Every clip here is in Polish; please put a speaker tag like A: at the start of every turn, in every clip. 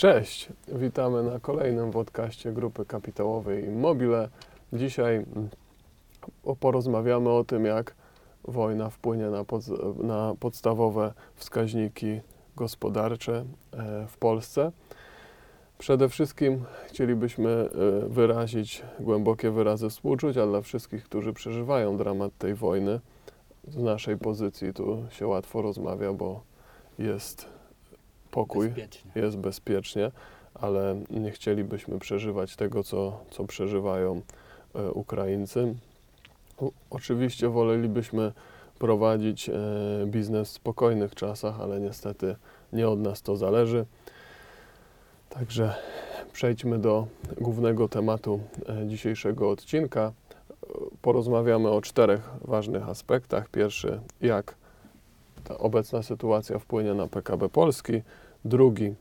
A: Cześć, witamy na kolejnym podcaście Grupy Kapitałowej Immobile. Dzisiaj mm, porozmawiamy o tym, jak wojna wpłynie na, pod, na podstawowe wskaźniki gospodarcze e, w Polsce. Przede wszystkim chcielibyśmy e, wyrazić głębokie wyrazy współczucia dla wszystkich, którzy przeżywają dramat tej wojny. Z naszej pozycji tu się łatwo rozmawia, bo jest pokój
B: Bezpiecznie.
A: jest bezpiecznie, ale nie chcielibyśmy przeżywać tego, co, co przeżywają e, Ukraińcy. Oczywiście wolelibyśmy prowadzić e, biznes w spokojnych czasach, ale niestety nie od nas to zależy. Także przejdźmy do głównego tematu e, dzisiejszego odcinka. Porozmawiamy o czterech ważnych aspektach. Pierwszy, jak ta obecna sytuacja wpłynie na PKB Polski. Drugi,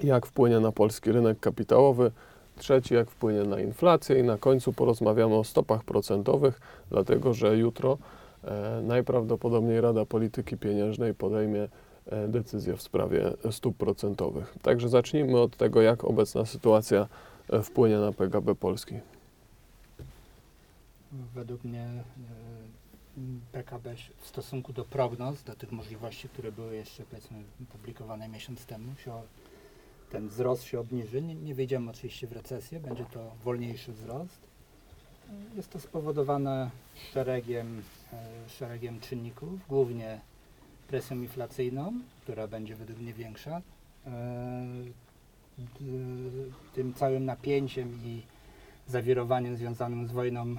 A: jak wpłynie na polski rynek kapitałowy. Trzeci, jak wpłynie na inflację. I na końcu porozmawiamy o stopach procentowych, dlatego że jutro e, najprawdopodobniej Rada Polityki Pieniężnej podejmie e, decyzję w sprawie stóp procentowych. Także zacznijmy od tego, jak obecna sytuacja e, wpłynie na PKB Polski.
B: Według mnie e, PKB w stosunku do prognoz, do tych możliwości, które były jeszcze powiedzmy publikowane miesiąc temu, się, ten wzrost się obniży. Nie, nie wejdziemy oczywiście w recesję, będzie to wolniejszy wzrost. E, Jest to spowodowane szeregiem, e, szeregiem czynników, głównie presją inflacyjną, która będzie według mnie większa, e, d- tym całym napięciem i zawirowaniem związanym z wojną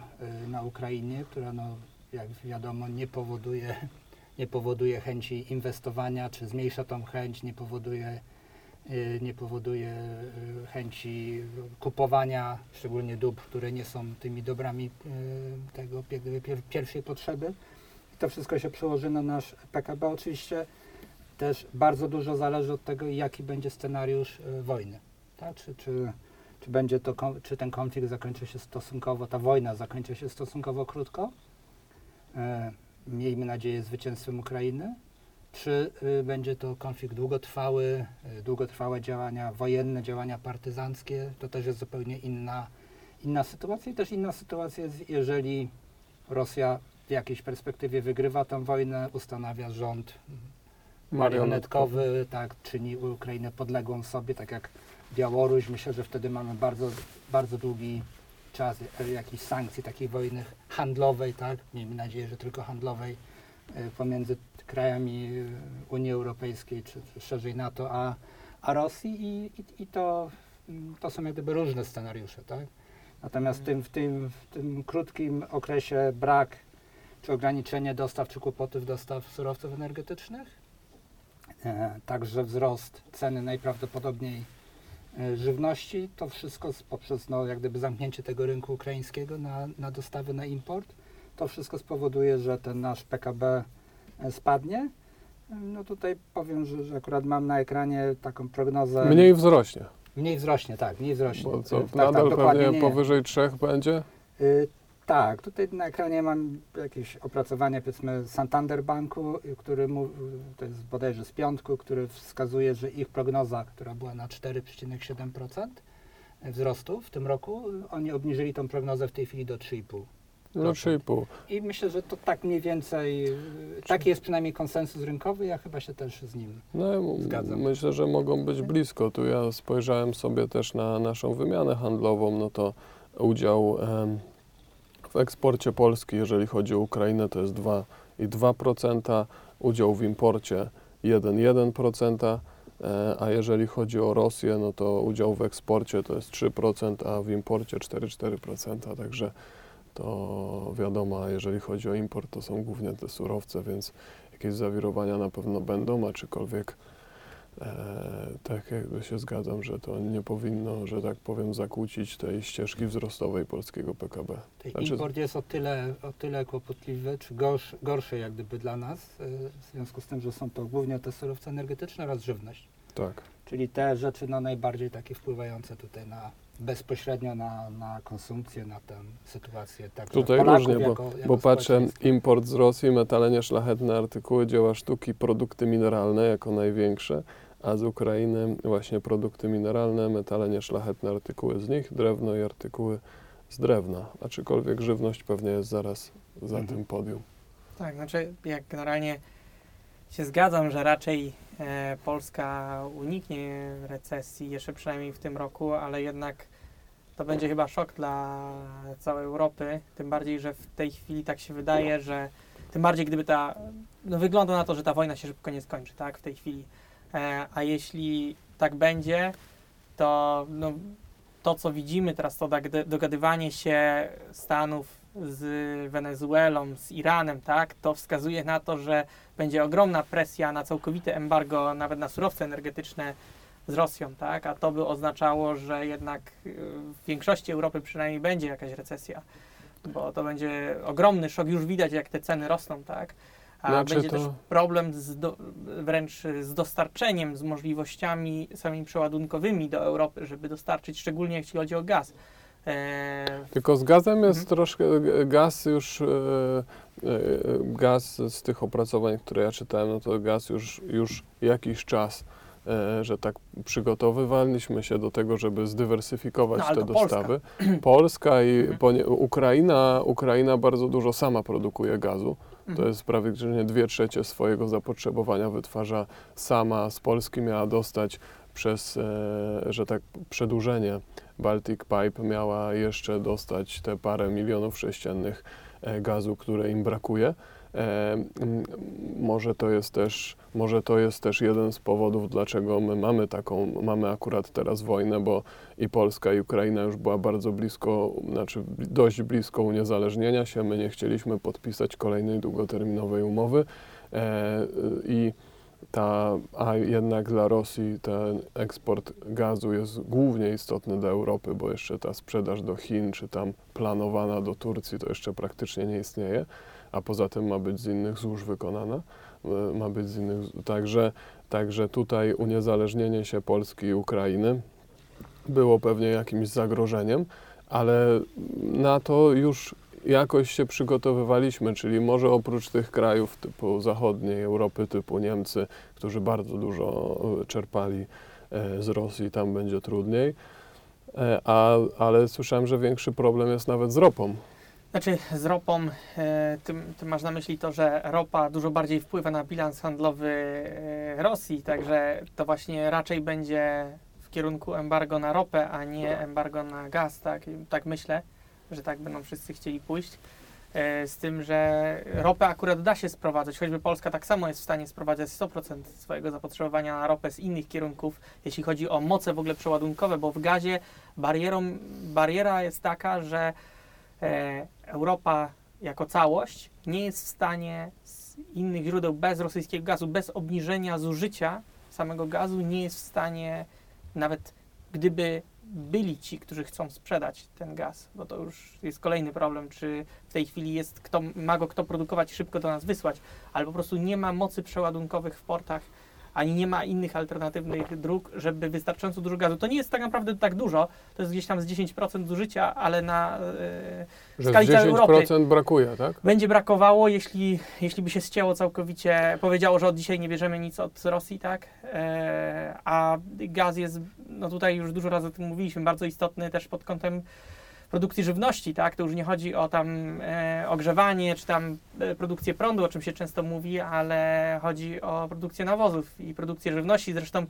B: na Ukrainie, która no, jak wiadomo nie powoduje, nie powoduje chęci inwestowania, czy zmniejsza tą chęć, nie powoduje, y, nie powoduje y, chęci kupowania, szczególnie dóbr, które nie są tymi dobrami y, tego pie- pier- pierwszej potrzeby. I to wszystko się przełoży na nasz PKB. Oczywiście też bardzo dużo zależy od tego, jaki będzie scenariusz wojny. Tak? Czy, czy, czy będzie to, czy ten konflikt zakończy się stosunkowo, ta wojna zakończy się stosunkowo krótko, miejmy nadzieję zwycięstwem Ukrainy, czy y, będzie to konflikt długotrwały, y, długotrwałe działania wojenne, działania partyzanckie, to też jest zupełnie inna, inna sytuacja. I też inna sytuacja jest, jeżeli Rosja w jakiejś perspektywie wygrywa tę wojnę, ustanawia rząd marionetkowy, tak, czyni Ukrainę podległą sobie, tak jak Białoruś. Myślę, że wtedy mamy bardzo, bardzo długi czas e, jakichś sankcji takiej wojny handlowej, tak, miejmy nadzieję, że tylko handlowej e, pomiędzy krajami e, Unii Europejskiej, czy, szerzej NATO, a, a Rosji i, i, i to, mm, to są jak gdyby różne scenariusze, tak. Natomiast w tym, w, tym, w tym krótkim okresie brak czy ograniczenie dostaw, czy kłopoty w dostaw surowców energetycznych, także wzrost ceny najprawdopodobniej żywności, to wszystko poprzez no, jak gdyby zamknięcie tego rynku ukraińskiego na, na dostawy, na import, to wszystko spowoduje, że ten nasz PKB e, spadnie. E, No tutaj powiem, że, że akurat mam na ekranie taką prognozę.
A: Mniej wzrośnie,
B: mniej wzrośnie, tak, mniej wzrośnie.
A: bo
B: E,
A: co,
B: tak,
A: nadal
B: dokładnie
A: pewnie
B: nie.
A: powyżej 3 będzie?
B: Tak, tutaj na ekranie mam jakieś opracowanie powiedzmy Santander Banku, który mu, to jest bodajże z piątku, który wskazuje, że ich prognoza, która była na 4,7% wzrostu w tym roku, oni obniżyli tą prognozę w tej chwili do 3,5%.
A: No
B: Procent.
A: 3,5.
B: I myślę, że to tak mniej więcej, taki jest przynajmniej konsensus rynkowy, ja chyba się też z nim
A: No,
B: Zgadzam.
A: myślę, że mogą być blisko. Tu ja spojrzałem sobie też na naszą wymianę handlową, no to udział em, w eksporcie Polski, jeżeli chodzi o Ukrainę, to jest 2,2%, udział w imporcie 1,1%, e, a jeżeli chodzi o Rosję, no to udział w eksporcie to jest 3%, a w imporcie 4,4%, także to wiadomo, jeżeli chodzi o import, to są głównie te surowce, więc jakieś zawirowania na pewno będą, aczkolwiek e, tak jakby się zgadzam, że to nie powinno, że tak powiem, zakłócić tej ścieżki wzrostowej polskiego PKB. Znaczy-
B: import jest o tyle, o tyle kłopotliwy, czy gorszy, gorszy jak gdyby dla nas, y, w związku z tym, że są to głównie te surowce energetyczne oraz żywność.
A: Tak.
B: Czyli te rzeczy no, najbardziej takie wpływające tutaj na bezpośrednio na, na konsumpcję, na tę sytuację. Tak,
A: Tutaj
B: Polaków
A: różnie, bo,
B: jako, jako
A: bo patrzę, import z Rosji, metale nieszlachetne, artykuły, dzieła sztuki, produkty mineralne jako największe, a z Ukrainy właśnie produkty mineralne, metale nieszlachetne, artykuły z nich, drewno i artykuły z drewna. Aczkolwiek żywność pewnie jest zaraz za
B: Mhm.
A: tym podium.
C: Tak, znaczy jak generalnie się zgadzam, że raczej e, Polska uniknie recesji jeszcze przynajmniej w tym roku, ale jednak to będzie chyba szok dla całej Europy, tym bardziej, że w tej chwili tak się wydaje, że tym bardziej gdyby ta, no wygląda na to, że ta wojna się szybko nie skończy, tak, w tej chwili. E, a jeśli tak będzie, to no, to, co widzimy teraz, to dogady- dogadywanie się Stanów z Wenezuelą, z Iranem, tak, to wskazuje na to, że będzie ogromna presja na całkowite embargo, nawet na surowce energetyczne z Rosją, tak, a to by oznaczało, że jednak y, w większości Europy przynajmniej będzie jakaś recesja, bo to będzie ogromny szok, już widać jak te ceny rosną, tak, a
A: Znaczy
C: będzie
A: to-
C: też problem z do, wręcz z dostarczeniem, z możliwościami samymi przeładunkowymi do Europy, żeby dostarczyć, szczególnie jeśli chodzi o gaz. E,
A: Tylko z gazem jest
C: Mhm.
A: troszkę, gaz już, e, e, gaz z tych opracowań, które ja czytałem, no to gaz już, już jakiś czas, że tak przygotowywaliśmy się do tego, żeby zdywersyfikować
C: No,
A: te
C: to Polska.
A: dostawy. Polska i
C: Mhm.
A: Ukraina, Ukraina bardzo dużo sama produkuje gazu. To
C: mhm.
A: jest prawie że dwie trzecie swojego zapotrzebowania wytwarza sama. Z Polski miała dostać przez, e, że tak, przedłużenie Baltic Pipe miała jeszcze dostać te parę milionów sześciennych e, gazu, które im brakuje. E, może to jest też, może to jest też jeden z powodów, dlaczego my mamy taką, mamy akurat teraz wojnę, bo i Polska i Ukraina już była bardzo blisko, znaczy dość blisko uniezależnienia się. My nie chcieliśmy podpisać kolejnej długoterminowej umowy e, i ta, a jednak dla Rosji ten eksport gazu jest głównie istotny dla Europy, bo jeszcze ta sprzedaż do Chin, czy tam planowana do Turcji, to jeszcze praktycznie nie istnieje, a poza tym ma być z innych złóż wykonana, e, ma być z innych, także, także tutaj uniezależnienie się Polski i Ukrainy było pewnie jakimś zagrożeniem, ale na to już jakoś się przygotowywaliśmy, czyli może oprócz tych krajów typu zachodniej Europy, typu Niemcy, którzy bardzo dużo e, czerpali e, z Rosji, tam będzie trudniej. A, ale słyszałem, że większy problem jest nawet z ropą.
C: Znaczy z ropą, e, ty, ty masz na myśli to, że ropa dużo bardziej wpływa na bilans handlowy e, Rosji, także to właśnie raczej będzie w kierunku embargo na ropę, a nie embargo na gaz, tak, tak myślę, że tak będą wszyscy chcieli pójść. E, z tym, że ropę akurat da się sprowadzać, choćby Polska tak samo jest w stanie sprowadzać 100% swojego zapotrzebowania na ropę z innych kierunków, jeśli chodzi o moce w ogóle przeładunkowe, bo w gazie barierą, bariera jest taka, że Europa jako całość nie jest w stanie z innych źródeł bez rosyjskiego gazu, bez obniżenia zużycia samego gazu, nie jest w stanie, nawet gdyby byli ci, którzy chcą sprzedać ten gaz, bo to już jest kolejny problem, czy w tej chwili jest kto, ma go kto produkować szybko do nas wysłać, ale po prostu nie ma mocy przeładunkowych w portach, ani nie ma innych alternatywnych dróg, żeby wystarczająco dużo gazu. To nie jest tak naprawdę tak dużo, to jest gdzieś tam z 10% zużycia, ale na e,
A: Że
C: skali całej Europy
A: 10% brakuje, tak?
C: będzie brakowało, jeśli, jeśli by się ścięło całkowicie, powiedziało, że od dzisiaj nie bierzemy nic od Rosji, tak? E, a gaz jest, no tutaj już dużo razy o tym mówiliśmy, bardzo istotny też pod kątem produkcji żywności, tak? To już nie chodzi o tam e, ogrzewanie, czy tam e, produkcję prądu, o czym się często mówi, ale chodzi o produkcję nawozów i produkcję żywności. Zresztą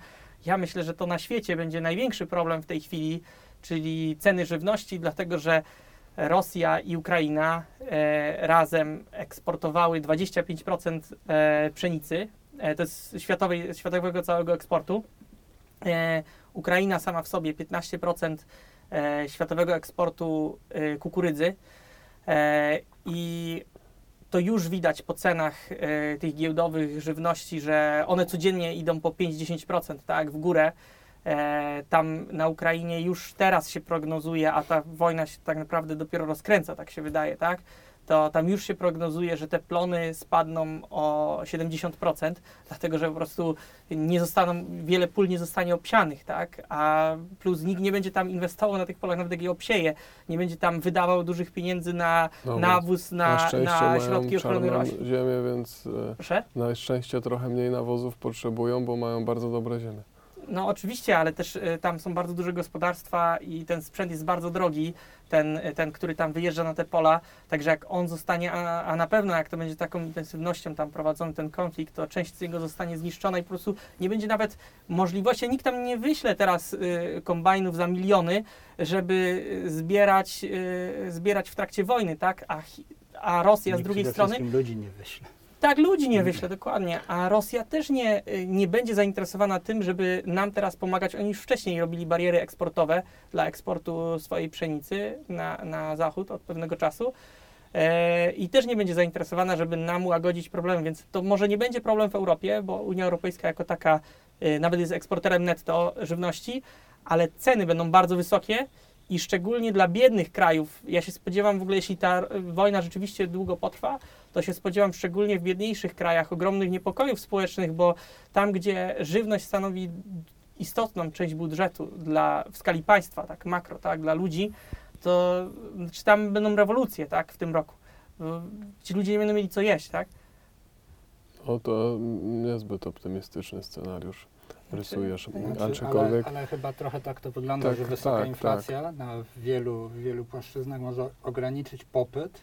C: ja myślę, że to na świecie będzie największy problem w tej chwili, czyli ceny żywności, dlatego że Rosja i Ukraina e, razem eksportowały 25% e, pszenicy. E, to jest światowej, światowego całego eksportu. E, Ukraina sama w sobie 15% e, światowego eksportu e, kukurydzy. E, I to już widać po cenach e, tych giełdowych żywności, że one codziennie idą po 5-10% tak, w górę. E, tam na Ukrainie już teraz się prognozuje, a ta wojna się tak naprawdę dopiero rozkręca, tak się wydaje, tak? To tam już się prognozuje, że te plony spadną o 70%, dlatego że po prostu nie zostaną, wiele pól nie zostanie obsianych, tak? A plus nikt nie będzie tam inwestował na tych polach, nawet jak je obsieje, nie będzie tam wydawał dużych pieniędzy na
A: No,
C: nawóz,
A: na
C: na, na środki ochrony roślin.
A: ziemię, więc e,
C: Proszę?
A: na szczęście trochę mniej nawozów potrzebują, bo mają bardzo dobre ziemię.
C: No oczywiście, ale też y, tam są bardzo duże gospodarstwa i ten sprzęt jest bardzo drogi, ten, y, ten który tam wyjeżdża na te pola, także jak on zostanie, a, a na pewno jak to będzie taką intensywnością tam prowadzony ten konflikt, to część z niego zostanie zniszczona i po prostu nie będzie nawet możliwości, nikt tam nie wyśle teraz y, kombajnów za miliony, żeby y, zbierać, y, zbierać w trakcie wojny, tak, a, a Rosja z
B: Nikt
C: drugiej
B: przede
C: strony
B: ludzi nie wyśle.
C: Tak, ludzi nie wyśle, dokładnie. A Rosja też nie, nie będzie zainteresowana tym, żeby nam teraz pomagać. Oni już wcześniej robili bariery eksportowe dla eksportu swojej pszenicy na, na zachód od pewnego czasu. E, I też nie będzie zainteresowana, żeby nam łagodzić problem, więc to może nie będzie problem w Europie, bo Unia Europejska jako taka y, nawet jest eksporterem netto żywności, ale ceny będą bardzo wysokie i szczególnie dla biednych krajów. Ja się spodziewam w ogóle, jeśli ta wojna rzeczywiście długo potrwa, to się spodziewam szczególnie w biedniejszych krajach ogromnych niepokojów społecznych, bo tam, gdzie żywność stanowi istotną część budżetu dla, w skali państwa, tak makro, tak, dla ludzi, to czy tam będą rewolucje, tak, w tym roku. Ci ludzie nie będą mieli co jeść, tak?
A: O, to niezbyt optymistyczny scenariusz rysujesz.
B: Znaczy,
A: Aczkolwiek
B: ale, ale chyba trochę tak to wygląda,
A: Tak,
B: że wysoka
A: tak,
B: inflacja na wielu, wielu płaszczyznach może ograniczyć popyt,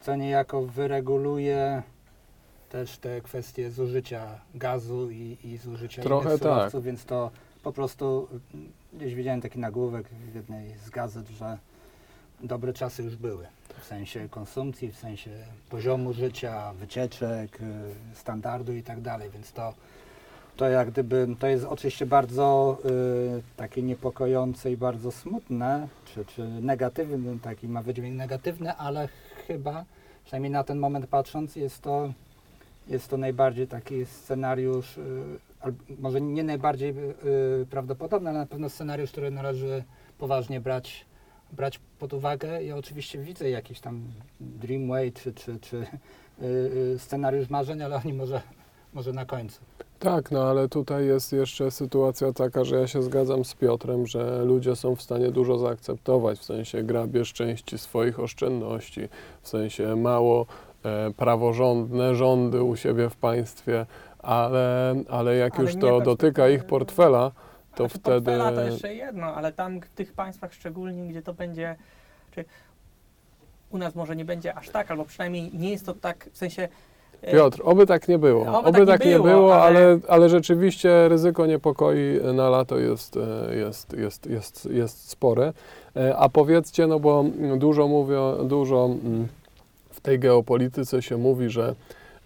B: co niejako wyreguluje też te kwestie zużycia gazu i, i zużycia
A: Trochę tak.
B: surowców, więc to po prostu gdzieś widziałem taki nagłówek w jednej z gazet, że dobre czasy już były. W sensie konsumpcji, w sensie poziomu życia, wycieczek, y, standardu i tak dalej, więc to to jak gdyby, to jest oczywiście bardzo y, takie niepokojące i bardzo smutne, czy, czy negatywny, taki ma wydźwięk negatywny, ale chyba, przynajmniej na ten moment patrząc, jest to, jest to najbardziej taki scenariusz, y, może nie najbardziej y, prawdopodobny, ale na pewno scenariusz, który należy poważnie brać, brać pod uwagę. Ja oczywiście widzę jakiś tam Dreamway, czy, czy, czy y, y, scenariusz marzeń, ale oni może, może na końcu.
A: Tak, no ale tutaj jest jeszcze sytuacja taka, że ja się zgadzam z Piotrem, że ludzie są w stanie dużo zaakceptować, w sensie grabież części swoich oszczędności, w sensie mało e, praworządne rządy u siebie w państwie, ale, ale jak
C: Ale
A: już to dotyka ich portfela, to
C: Znaczy,
A: wtedy...
C: portfela to jeszcze jedno, ale tam w tych państwach szczególnie, gdzie to będzie, czy u nas może nie będzie aż tak, albo przynajmniej nie jest to tak, w sensie... e,
A: Piotr, oby tak nie było.
C: Oby
A: Oby,
C: tak
A: tak,
C: nie
A: nie
C: było,
A: było,
C: ale-
A: ale, ale rzeczywiście ryzyko niepokoi na lato jest, e, jest, jest, jest, jest spore. E, A powiedzcie, no bo dużo mówią, dużo mm, w tej geopolityce się mówi, że,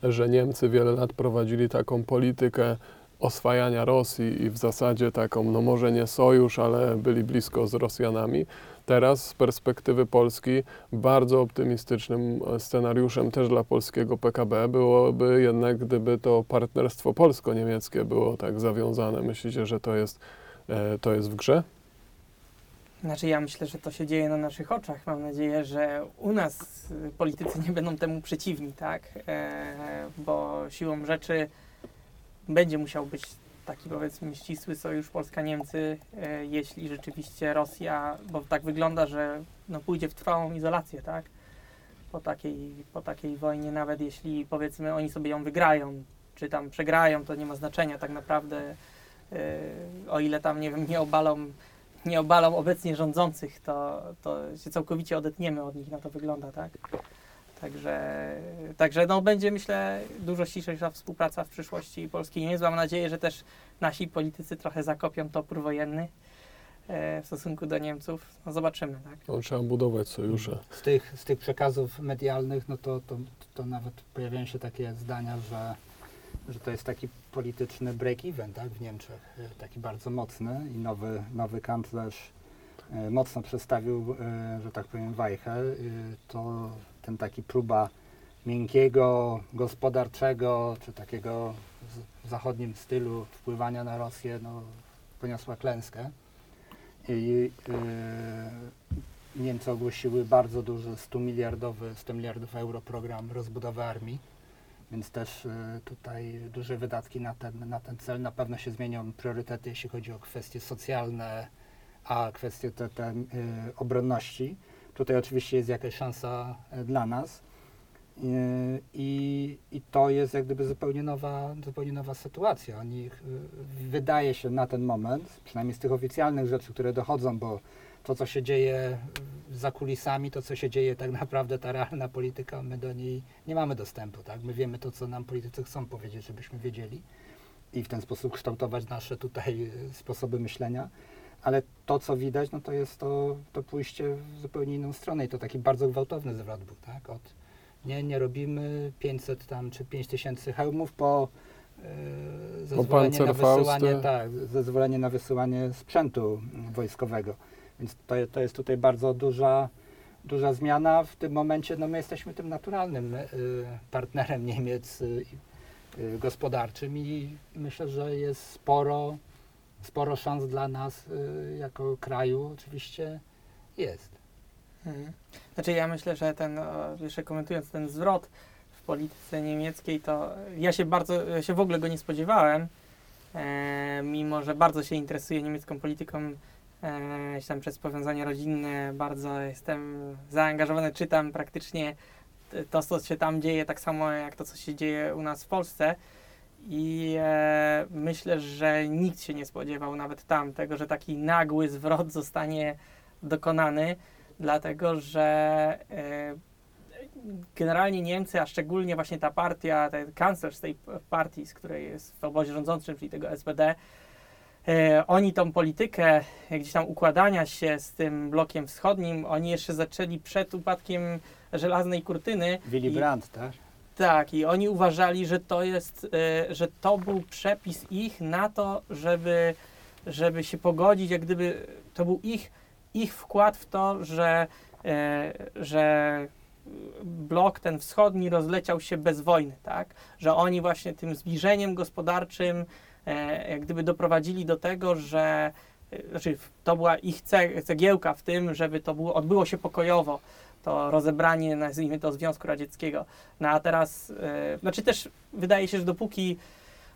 A: że Niemcy wiele lat prowadzili taką politykę oswajania Rosji i w zasadzie taką, no może nie sojusz, ale byli blisko z Rosjanami. Teraz z perspektywy Polski bardzo optymistycznym e, scenariuszem też dla polskiego PKB byłoby jednak, gdyby to partnerstwo polsko-niemieckie było tak zawiązane. Myślicie, że to jest, e, to jest w grze?
C: Znaczy ja myślę, że to się dzieje na naszych oczach. Mam nadzieję, że u nas y, politycy nie będą temu przeciwni, tak? E, bo siłą rzeczy będzie musiał być taki powiedzmy ścisły sojusz Polska-Niemcy, e, jeśli rzeczywiście Rosja, bo tak wygląda, że no, pójdzie w trwałą izolację, tak? Po takiej, po takiej wojnie, nawet jeśli powiedzmy oni sobie ją wygrają, czy tam przegrają, to nie ma znaczenia tak naprawdę. E, o ile tam, nie wiem, nie obalą nie obalą obecnie rządzących, to, to się całkowicie odetniemy od nich, na to wygląda, tak? Także, także no, będzie, myślę, dużo ściślejsza współpraca w przyszłości Polski i Niemiec. Mam nadzieję, że też nasi politycy trochę zakopią topór wojenny e, w stosunku do Niemców. No, zobaczymy, tak?
A: No, trzeba budować sojusze.
B: Z tych, z tych przekazów medialnych, no to, to, to nawet pojawiają się takie zdania, że, że to jest taki polityczny break-even tak, w Niemczech, e, taki bardzo mocny i nowy, nowy kanclerz e, mocno przedstawił, e, że tak powiem, wajchę. E, To ten taki próba miękkiego, gospodarczego, czy takiego w zachodnim stylu wpływania na Rosję, no, poniosła klęskę. I e, Niemcy ogłosiły bardzo duży 100 miliardowy, 100 miliardów euro program rozbudowy armii, więc też e, tutaj duże wydatki na ten, na ten cel. Na pewno się zmienią priorytety, jeśli chodzi o kwestie socjalne, a kwestie te, te e, obronności. Tutaj oczywiście jest jakaś szansa e, dla nas. Yy, I, I to jest jak gdyby zupełnie nowa, zupełnie nowa sytuacja. Oni, yy, wydaje się na ten moment, przynajmniej z tych oficjalnych rzeczy, które dochodzą, bo to, co się dzieje za kulisami, to, co się dzieje tak naprawdę, ta realna polityka, my do niej nie mamy dostępu. Tak? My wiemy to, co nam politycy chcą powiedzieć, żebyśmy wiedzieli i w ten sposób kształtować nasze tutaj sposoby myślenia. Ale to, co widać, no to jest to, to pójście w zupełnie inną stronę i to taki bardzo gwałtowny zwrot był, tak? Od nie, nie robimy 500 tam czy 5000 hełmów po yy, zezwolenie na wysyłanie, tak, zezwolenie na wysyłanie sprzętu wojskowego. Więc to, to jest tutaj bardzo duża, duża zmiana. W tym momencie no, my jesteśmy tym naturalnym yy, partnerem Niemiec yy, gospodarczym i myślę, że jest sporo, sporo szans dla nas yy, jako kraju oczywiście jest.
C: Mhm. Znaczy ja myślę, że ten, jeszcze komentując ten zwrot w polityce niemieckiej, to ja się bardzo, ja się w ogóle go nie spodziewałem, e, mimo że bardzo się interesuję niemiecką polityką, e, przez powiązania rodzinne, bardzo jestem zaangażowany, czytam praktycznie to, co się tam dzieje, tak samo jak to, co się dzieje u nas w Polsce. I e, myślę, że nikt się nie spodziewał, nawet tam, tego, że taki nagły zwrot zostanie dokonany dlatego że e, generalnie Niemcy, a szczególnie właśnie ta partia, ten kanclerz z tej partii, z której jest w obozie rządzącym, czyli tego SPD, e, oni tą politykę gdzieś tam układania się z tym blokiem wschodnim, oni jeszcze zaczęli przed upadkiem żelaznej kurtyny.
B: Willy Brandt, tak?
C: Tak, i oni uważali, że to jest, e, że to był przepis ich na to, żeby, żeby się pogodzić, jak gdyby to był ich, ich wkład w to, że, e, że blok ten wschodni rozleciał się bez wojny, tak? Że oni właśnie tym zbliżeniem gospodarczym e, jak gdyby doprowadzili do tego, że znaczy to była ich ce- cegiełka w tym, żeby to było, odbyło się pokojowo, to rozebranie, nazwijmy to, Związku Radzieckiego. No a teraz, e, znaczy też wydaje się, że dopóki,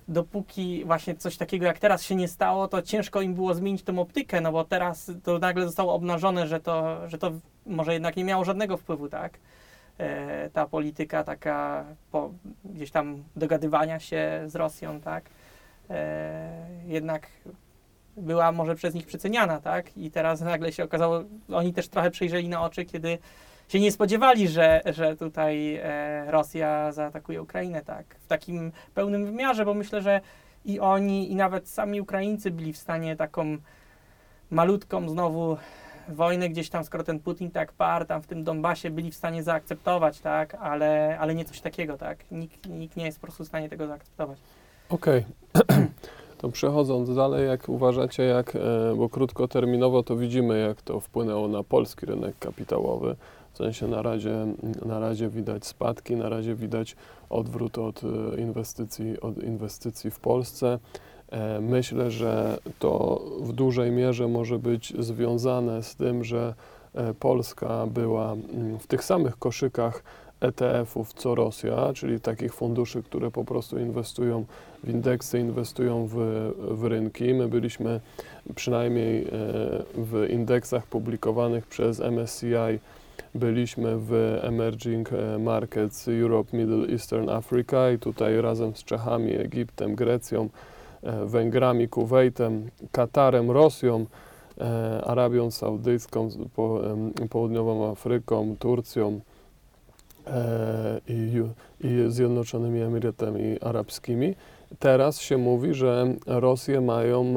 C: dopóki właśnie coś takiego jak teraz się nie stało, to ciężko im było zmienić tą optykę, no bo teraz to nagle zostało obnażone, że to, że to może jednak nie miało żadnego wpływu, tak? E, ta polityka taka po, gdzieś tam dogadywania się z Rosją, tak? E, jednak była może przez nich przeceniana, tak? I teraz nagle się okazało, oni też trochę przejrzeli na oczy, kiedy się nie spodziewali, że, że tutaj e, Rosja zaatakuje Ukrainę, tak? W takim pełnym wymiarze, bo myślę, że i oni, i nawet sami Ukraińcy byli w stanie taką malutką znowu wojnę gdzieś tam, skoro ten Putin tak par tam w tym Donbasie byli w stanie zaakceptować, tak? Ale, ale nie coś takiego, tak? Nikt, nikt nie jest po prostu w stanie tego zaakceptować.
A: Okej. To przechodząc dalej, jak uważacie, jak, e, bo krótkoterminowo to widzimy, jak to wpłynęło na polski rynek kapitałowy. W sensie na razie, na razie widać spadki, na razie widać odwrót od e, inwestycji, od inwestycji w Polsce. E, Myślę, że to w dużej mierze może być związane z tym, że e, Polska była mm, w tych samych koszykach ETF-ów co Rosja, czyli takich funduszy, które po prostu inwestują w indeksy, inwestują w, w rynki. My byliśmy przynajmniej w indeksach publikowanych przez MSCI, byliśmy w Emerging e, Markets Europe, Middle Eastern Africa i tutaj razem z Czechami, Egiptem, Grecją, e, Węgrami, Kuwejtem, Katarem, Rosją, e, Arabią Saudyjską, Południową Afryką, Turcją i, Zjednoczonymi Emiratami Arabskimi. Teraz się mówi, że Rosję mają,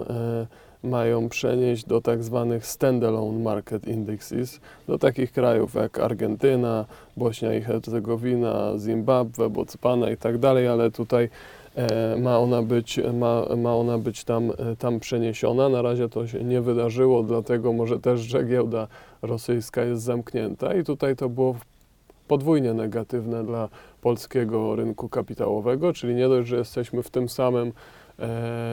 A: mają przenieść do tak zwanych standalone market indexes, do takich krajów jak Argentyna, Bośnia i Hercegowina, Zimbabwe, Botswana i tak dalej, ale tutaj e, ma ona być, ma, ma ona być tam, e, tam przeniesiona. Na razie to się nie wydarzyło, dlatego może też, że giełda rosyjska jest zamknięta i tutaj to było podwójnie negatywne dla polskiego rynku kapitałowego, czyli nie dość, że jesteśmy w tym samym,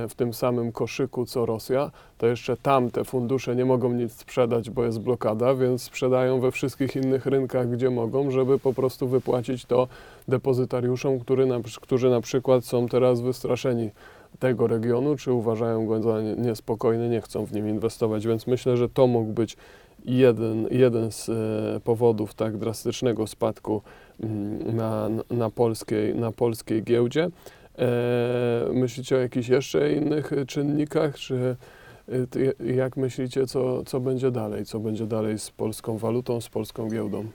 A: w tym samym koszyku co Rosja, to jeszcze tam te fundusze nie mogą nic sprzedać, bo jest blokada, więc sprzedają we wszystkich innych rynkach, gdzie mogą, żeby po prostu wypłacić to depozytariuszom, który na, którzy na przykład są teraz wystraszeni tego regionu, czy uważają go za nie- niespokojny, nie chcą w nim inwestować, więc myślę, że to mógł być jeden, jeden z e, powodów tak drastycznego spadku mm, na, na, polskiej, na polskiej giełdzie. E, myślicie o jakichś jeszcze innych e, czynnikach, czy e, jak myślicie, co, co będzie dalej? Co będzie dalej z polską walutą, z polską giełdą?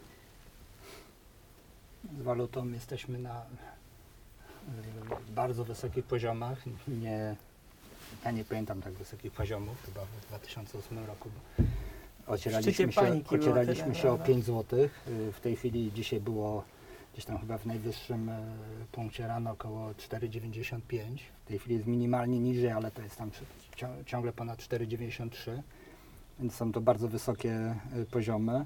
B: Z walutą jesteśmy na bardzo wysokich poziomach. Nie, ja nie pamiętam tak wysokich poziomów, chyba w 2008 roku. Ocieraliśmy się, ocieraliśmy się o
C: prawda?
B: 5 zł. W tej chwili dzisiaj było gdzieś tam chyba w najwyższym e, punkcie rano około 4,95. W tej chwili jest minimalnie niżej, ale to jest tam ciągle ponad 4,93. Więc są to bardzo wysokie e, poziomy.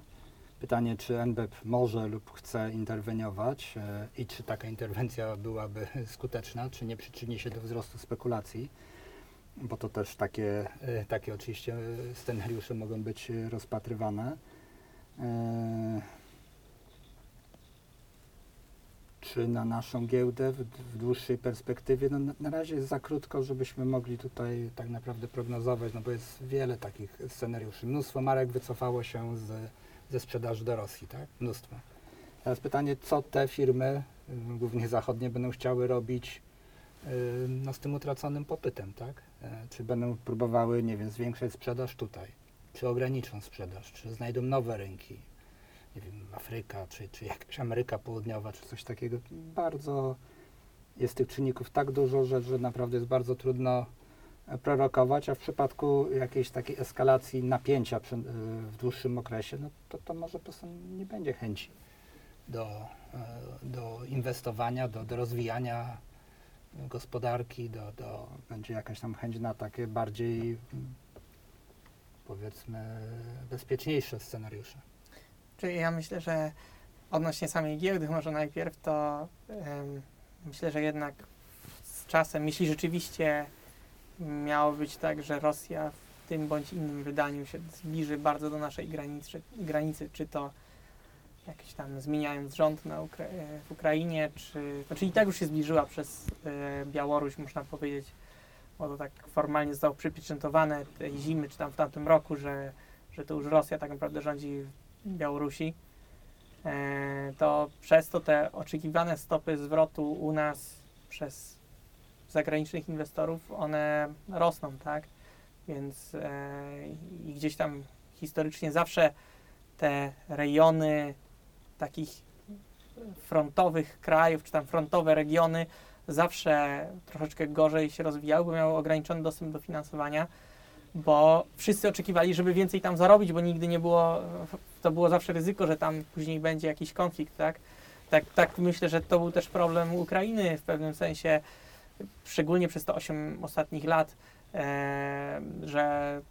B: Pytanie, czy NBP może lub chce interweniować e, i czy taka interwencja byłaby skuteczna, czy nie przyczyni się do wzrostu spekulacji, bo to też takie, takie oczywiście scenariusze mogą być rozpatrywane. E, Czy na naszą giełdę w, w dłuższej perspektywie? No, na, na razie jest za krótko, żebyśmy mogli tutaj tak naprawdę prognozować, no bo jest wiele takich scenariuszy. Mnóstwo marek wycofało się z, ze sprzedaży do Rosji, tak? Mnóstwo. Teraz pytanie, co te firmy, y, głównie zachodnie, będą chciały robić y, no, z tym utraconym popytem, tak? E, Czy będą próbowały, nie wiem, zwiększać sprzedaż tutaj? Czy ograniczą sprzedaż? Czy znajdą nowe rynki? Nie wiem, Afryka, czy, czy jakaś Ameryka Południowa, czy coś takiego. Bardzo jest tych czynników tak dużo, że, że naprawdę jest bardzo trudno e, prorokować, a w przypadku jakiejś takiej eskalacji napięcia przy, y, w dłuższym okresie, no to, to może po prostu nie będzie chęci do, e, do inwestowania, do, do rozwijania gospodarki, do, do, będzie jakaś tam chęć na takie bardziej mm, powiedzmy bezpieczniejsze scenariusze.
C: Czyli ja myślę, że odnośnie samej giełdy może najpierw, to em, myślę, że jednak z czasem, jeśli rzeczywiście miało być tak, że Rosja w tym bądź innym wydaniu się zbliży bardzo do naszej granicy, granicy czy to jakieś tam zmieniając rząd na Ukra- e, w Ukrainie, czy znaczy i tak już się zbliżyła przez e, Białoruś, można powiedzieć, bo to tak formalnie zostało przypieczętowane tej zimy, czy tam w tamtym roku, że, że to już Rosja tak naprawdę rządzi Białorusi, e, to przez to te oczekiwane stopy zwrotu u nas przez zagranicznych inwestorów, one rosną, tak? Więc e, i gdzieś tam historycznie zawsze te rejony takich frontowych krajów, czy tam frontowe regiony zawsze troszeczkę gorzej się rozwijały, bo miały ograniczony dostęp do finansowania, bo wszyscy oczekiwali, żeby więcej tam zarobić, bo nigdy nie było, to było zawsze ryzyko, że tam później będzie jakiś konflikt, tak? Tak, tak myślę, że to był też problem Ukrainy w pewnym sensie, szczególnie przez te 8 ostatnich lat, e, że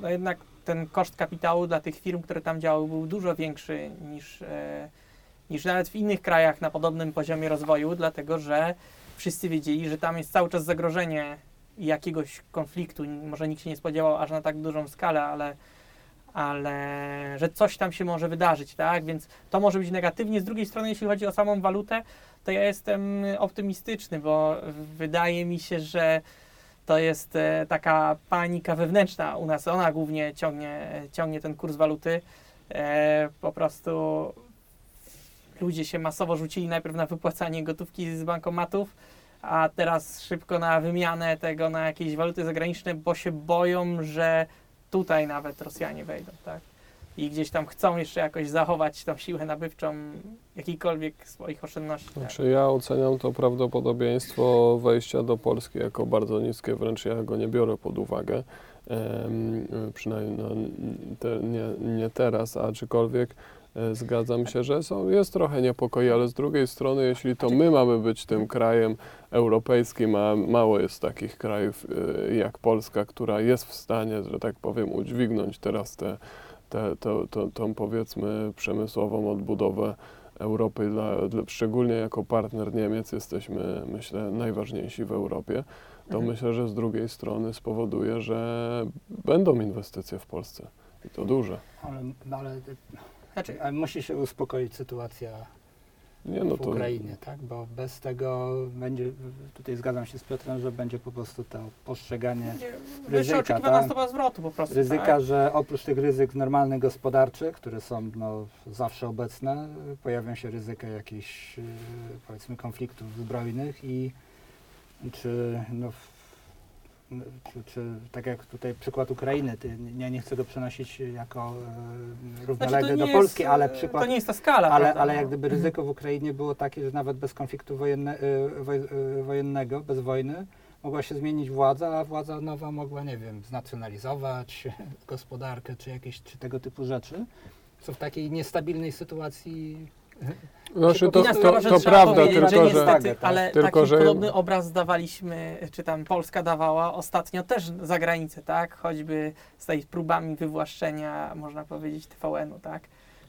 C: no jednak ten koszt kapitału dla tych firm, które tam działały, był dużo większy niż, e, niż nawet w innych krajach na podobnym poziomie rozwoju, dlatego że wszyscy wiedzieli, że tam jest cały czas zagrożenie jakiegoś konfliktu. Może nikt się nie spodziewał aż na tak dużą skalę, ale, ale że coś tam się może wydarzyć, tak? Więc to może być negatywnie. Z drugiej strony, jeśli chodzi o samą walutę, to ja jestem optymistyczny, bo wydaje mi się, że to jest e, taka panika wewnętrzna u nas. Ona głównie ciągnie, ciągnie ten kurs waluty. E, po prostu ludzie się masowo rzucili najpierw na wypłacanie gotówki z bankomatów, a teraz szybko na wymianę tego na jakieś waluty zagraniczne, bo się boją, że tutaj nawet Rosjanie wejdą, tak? I gdzieś tam chcą jeszcze jakoś zachować tą siłę nabywczą jakiejkolwiek swoich oszczędności. Tak?
A: Znaczy ja oceniam to prawdopodobieństwo wejścia do Polski jako bardzo niskie, wręcz ja go nie biorę pod uwagę. Przynajmniej no, te, nie, nie teraz, aczkolwiek zgadzam się, że są, jest trochę niepokoi, ale z drugiej strony, jeśli to my mamy być tym krajem europejskim, a mało jest takich krajów e, jak Polska, która jest w stanie, że tak powiem, udźwignąć teraz tę te, te, te, tą powiedzmy przemysłową odbudowę Europy, dla, dla, szczególnie jako partner Niemiec jesteśmy, myślę, najważniejsi w Europie, to
C: Mhm.
A: myślę, że z drugiej strony spowoduje, że będą inwestycje w Polsce i to duże.
B: Ale, no ale,
C: Znaczy,
B: musi się uspokoić sytuacja
A: Nie, no
B: w
A: to
B: Ukrainie, tak? Bo bez tego będzie, tutaj zgadzam się z Piotrem, że będzie po prostu to postrzeganie
C: Nie,
B: Ryzyka,
C: oczekiwana
B: tak?
C: stopa zwrotu po prostu.
B: ryzyka,
C: tak?
B: że oprócz tych ryzyk normalnych gospodarczych, które są no, zawsze obecne, pojawią się ryzyka jakichś y, powiedzmy konfliktów zbrojnych i czy, no, czy, czy tak jak tutaj przykład Ukrainy, ty, ja nie chcę go przenosić jako y, równolegle
C: Znaczy,
B: do Polski,
C: jest,
B: ale
C: e,
B: przykład
C: To nie jest ta skala,
B: ale,
C: prawda,
B: ale jak gdyby ryzyko w Ukrainie było takie, że nawet bez konfliktu wojenne, woj, y, wojennego, bez wojny, mogła się zmienić władza, a władza nowa mogła, nie wiem, znacjonalizować gospodarkę, czy jakieś, czy tego typu rzeczy, co w takiej niestabilnej sytuacji...
A: Znaczy, to, to, to
C: trzeba
A: prawda, tylko że
C: niestety,
B: tak?
C: ale
A: Tylko,
C: taki
A: że-
C: podobny obraz dawaliśmy, czy tam Polska dawała ostatnio też za granicę, tak? Choćby z tej próbami wywłaszczenia, można powiedzieć, TVN-u, tak?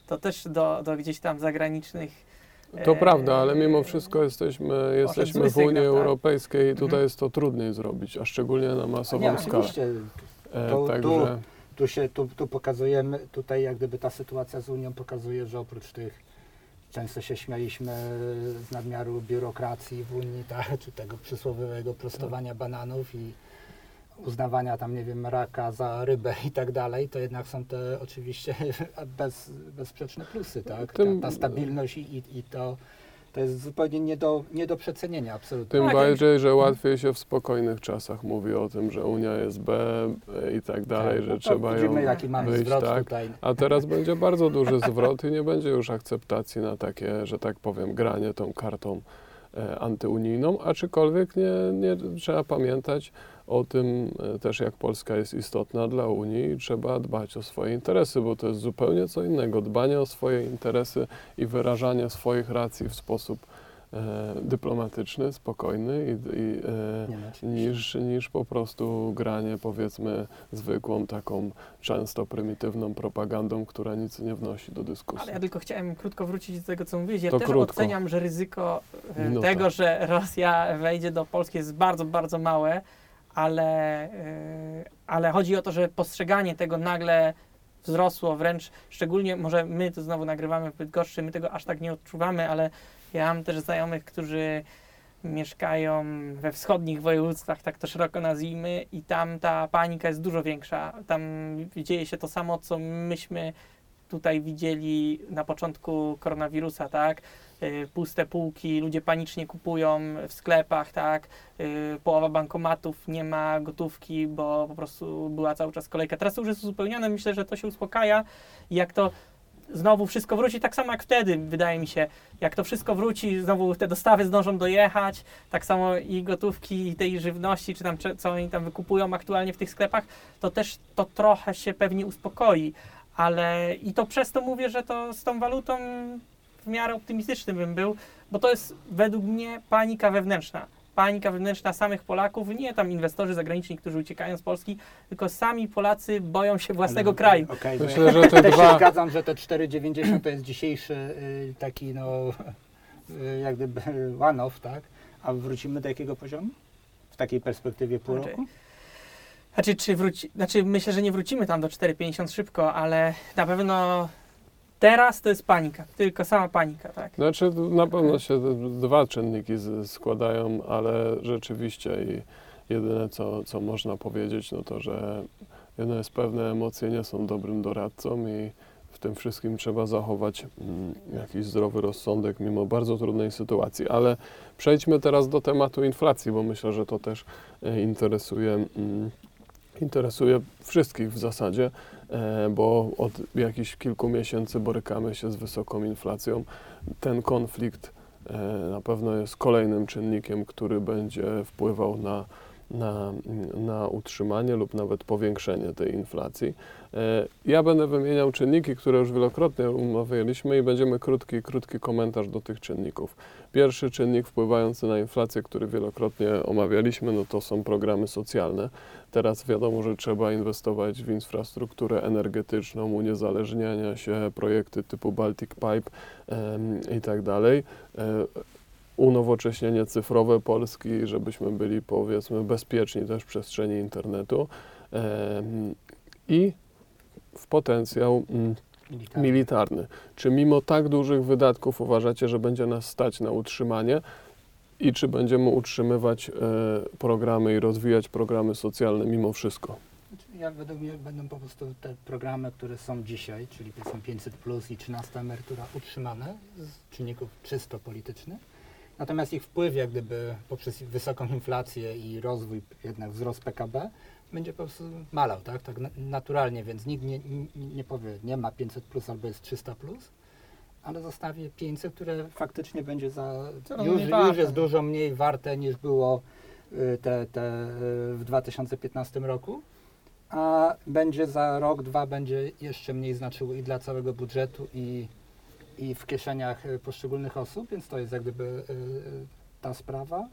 C: To też do, do gdzieś tam zagranicznych
A: to
C: e,
A: prawda, ale mimo wszystko jesteśmy, jesteśmy w Unii
C: tak?
A: Europejskiej i tutaj
C: Mhm.
A: jest to trudniej zrobić, a szczególnie na masową
B: Nie,
A: skalę.
B: oczywiście,
A: E,
B: To-
A: także
B: tu się, tu, tu pokazujemy, tutaj jak gdyby ta sytuacja z Unią pokazuje, że oprócz tych, często się śmialiśmy z nadmiaru biurokracji w Unii, tak, czy tego przysłowiowego prostowania bananów i uznawania tam, nie wiem, raka za rybę i tak dalej, to jednak są te oczywiście bez, bezsprzeczne plusy, tak, ta, ta stabilność i, i, i to, to jest zupełnie nie do, nie do przecenienia, absolutnie.
A: tym
C: Tak,
A: bardziej, że łatwiej się w spokojnych czasach mówi o tym, że Unia jest B i tak dalej,
B: Tak,
A: że
B: no to
A: trzeba ją
B: Widzimy, jaki mamy
A: wyjść,
B: zwrot
A: tak.
B: tutaj.
A: A teraz będzie bardzo duży zwrot i nie będzie już akceptacji na takie, że tak powiem, granie tą kartą e, antyunijną, aczkolwiek nie, nie trzeba pamiętać o tym e, też, jak Polska jest istotna dla Unii i trzeba dbać o swoje interesy, bo to jest zupełnie co innego. Dbanie o swoje interesy i wyrażanie swoich racji w sposób e, dyplomatyczny, spokojny i, i e,
B: no,
A: niż, niż po prostu granie powiedzmy zwykłą taką często prymitywną propagandą, która nic nie wnosi do dyskusji.
C: Ale ja tylko chciałem krótko wrócić do tego, co mówiłeś. Ja
A: To
C: też
A: krótko.
C: oceniam, że ryzyko e,
A: Minuta.
C: tego, że Rosja wejdzie do Polski jest bardzo, bardzo małe, ale, e, ale chodzi o to, że postrzeganie tego nagle wzrosło wręcz, szczególnie może my tu znowu nagrywamy w Bydgoszczy, my tego aż tak nie odczuwamy, ale ja mam też znajomych, którzy mieszkają we wschodnich województwach, tak to szeroko nazwijmy, i tam ta panika jest dużo większa. Tam dzieje się to samo, co myśmy tutaj widzieli na początku koronawirusa, tak? Y, Puste półki, ludzie panicznie kupują w sklepach, tak? Y, Połowa bankomatów nie ma gotówki, bo po prostu była cały czas kolejka. Teraz już jest uzupełnione, myślę, że to się uspokaja jak to znowu wszystko wróci, tak samo jak wtedy, wydaje mi się, jak to wszystko wróci, znowu te dostawy zdążą dojechać, tak samo i gotówki, i tej żywności, czy tam co oni tam wykupują aktualnie w tych sklepach, to też to trochę się pewnie uspokoi, ale i to przez to mówię, że to z tą walutą w miarę optymistyczny bym był, bo to jest według mnie panika wewnętrzna. Panika wewnętrzna samych Polaków, nie tam inwestorzy zagraniczni, którzy uciekają z Polski, tylko sami Polacy boją się własnego
B: Ale-
C: kraju.
B: okej, bo
A: Myślę, że te
B: Też się
A: dwa,
B: zgadzam, że te 4,90 to jest dzisiejszy y, taki no y, jak gdyby one-off, tak? A wrócimy do jakiego poziomu? W takiej perspektywie pół
C: Znaczy,
B: roku?
C: Znaczy, czy wróci, znaczy, myślę, że nie wrócimy tam do 4,50 szybko, ale na pewno teraz to jest panika, tylko sama panika, tak?
A: znaczy na pewno się dwa czynniki składają, ale rzeczywiście i jedyne co, co można powiedzieć, no to, że jedno jest pewne, emocje nie są dobrym doradcą i w tym wszystkim trzeba zachować mm, jakiś zdrowy rozsądek mimo bardzo trudnej sytuacji. Ale przejdźmy teraz do tematu inflacji, bo myślę, że to też e, interesuje, mm, interesuje wszystkich w zasadzie, e, bo od jakichś kilku miesięcy borykamy się z wysoką inflacją. Ten konflikt e, na pewno jest kolejnym czynnikiem, który będzie wpływał na, na, na utrzymanie lub nawet powiększenie tej inflacji. E, Ja będę wymieniał czynniki, które już wielokrotnie omawialiśmy i będziemy krótki, krótki komentarz do tych czynników. Pierwszy czynnik wpływający na inflację, który wielokrotnie omawialiśmy, no to są programy socjalne. Teraz wiadomo, że trzeba inwestować w infrastrukturę energetyczną, uniezależniania się, projekty typu Baltic Pipe em, i tak dalej. Unowocześnienie cyfrowe Polski, żebyśmy byli powiedzmy bezpieczni też w przestrzeni internetu. I w potencjał mm,
B: Militarny.
A: militarny. Czy mimo tak dużych wydatków uważacie, że będzie nas stać na utrzymanie i czy będziemy utrzymywać e, programy i rozwijać programy socjalne mimo wszystko?
B: Znaczy, Ja według mnie będą po prostu te programy, które są dzisiaj, czyli powiedzmy 500 plus i 13 emerytura utrzymane z czynników czysto politycznych. Natomiast ich wpływ jak gdyby poprzez wysoką inflację i rozwój, jednak wzrost PKB będzie po prostu malał, tak? Tak na- naturalnie, więc nikt nie, nie, powie, nie ma 500 plus albo jest 300 plus, ale zostawię 500, które faktycznie będzie za,
C: Coraz
B: już, już jest dużo mniej warte niż było y, te, te y, w 2015 roku a będzie za rok, dwa będzie jeszcze mniej znaczyło i dla całego budżetu i, i w kieszeniach y, poszczególnych osób, więc to jest jak gdyby y, y, ta sprawa,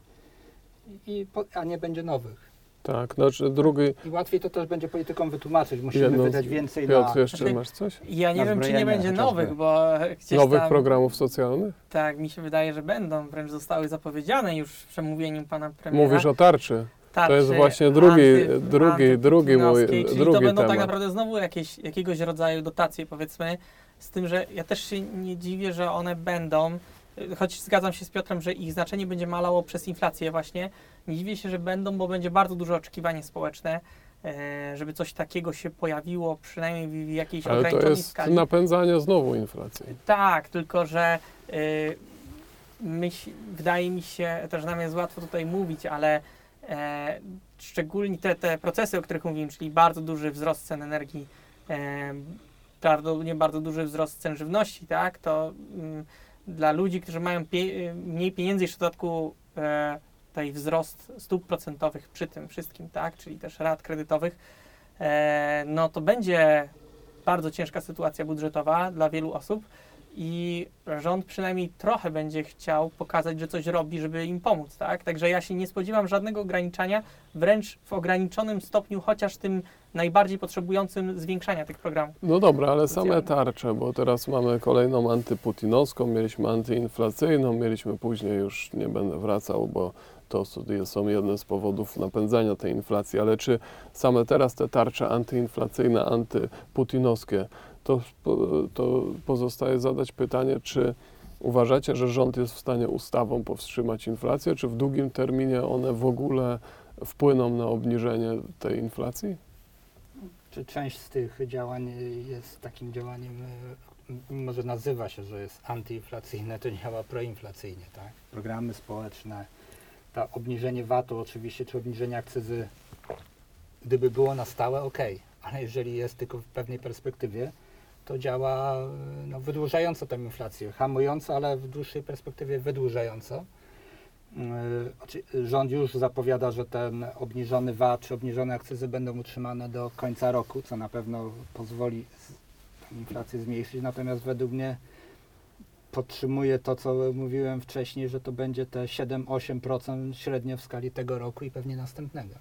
B: I, po, a nie będzie nowych.
A: Tak, znaczy drugi,
B: I łatwiej to też będzie politykom wytłumaczyć, musimy
A: Jedno
B: wydać więcej na...
A: Piotr, jeszcze
C: Znaczy,
A: masz coś?
C: Ja nie
B: Na
C: wiem, czy nie będzie nowych, bo gdzieś
A: Nowych
C: tam,
A: programów socjalnych?
C: Tak, mi się wydaje, że będą, wręcz zostały zapowiedziane już w przemówieniu pana premiera.
A: Mówisz o tarczy.
C: tarczy
A: jest właśnie drugi-
C: anty-
A: drugi- drugi mój-
C: czyli
A: drugi
C: to będą tak
A: temat.
C: naprawdę znowu jakieś, jakiegoś rodzaju dotacje, powiedzmy, z tym, że ja też się nie dziwię, że one będą, choć zgadzam się z Piotrem, że ich znaczenie będzie malało przez inflację właśnie, nie dziwię się, że będą, bo będzie bardzo duże oczekiwanie społeczne, e, żeby coś takiego się pojawiło, przynajmniej w jakiejś
A: Ale to
C: ograniczonej
A: jest
C: skali.
A: napędzanie znowu inflacji.
C: Tak, tylko że y, myśl, wydaje mi się, też nam jest łatwo tutaj mówić, ale e, szczególnie te, te procesy, o których mówiłem, czyli bardzo duży wzrost cen energii, e, prawdopodobnie bardzo duży wzrost cen żywności, tak, to mm, dla ludzi, którzy mają pie, mniej pieniędzy, jeszcze w dodatku e, wzrost stóp procentowych przy tym wszystkim, tak, czyli też rat kredytowych, e, no to będzie bardzo ciężka sytuacja budżetowa dla wielu osób i rząd przynajmniej trochę będzie chciał pokazać, że coś robi, żeby im pomóc, tak? Także ja się nie spodziewam żadnego ograniczania, wręcz w ograniczonym stopniu, chociaż tym najbardziej potrzebującym zwiększania tych programów.
A: No dobra, ale same tarcze, bo teraz mamy kolejną antyputinowską, mieliśmy antyinflacyjną, mieliśmy później, już nie będę wracał, bo to są jedne z powodów napędzania tej inflacji, ale czy same teraz te tarcze antyinflacyjne, antyputinowskie, to, to pozostaje zadać pytanie, czy uważacie, że rząd jest w stanie ustawą powstrzymać inflację, czy w długim terminie one w ogóle wpłyną na obniżenie tej inflacji?
B: Czy część z tych działań jest takim działaniem, mimo że nazywa się, że jest antyinflacyjne, to działa proinflacyjnie, tak? Programy społeczne, to obniżenie VAT-u oczywiście, czy obniżenie akcyzy, gdyby było na stałe, ok, ale jeżeli jest tylko w pewnej perspektywie, to działa y, no, wydłużająco tę inflację, hamująco, ale w dłuższej perspektywie wydłużająco. Oczy- Rząd już zapowiada, że ten obniżony VAT czy obniżone akcyzy będą utrzymane do końca roku, co na pewno pozwoli inflację zmniejszyć. Natomiast według mnie podtrzymuje to, co mówiłem wcześniej, że to będzie te 7-8% średnio w skali tego roku i pewnie następnego.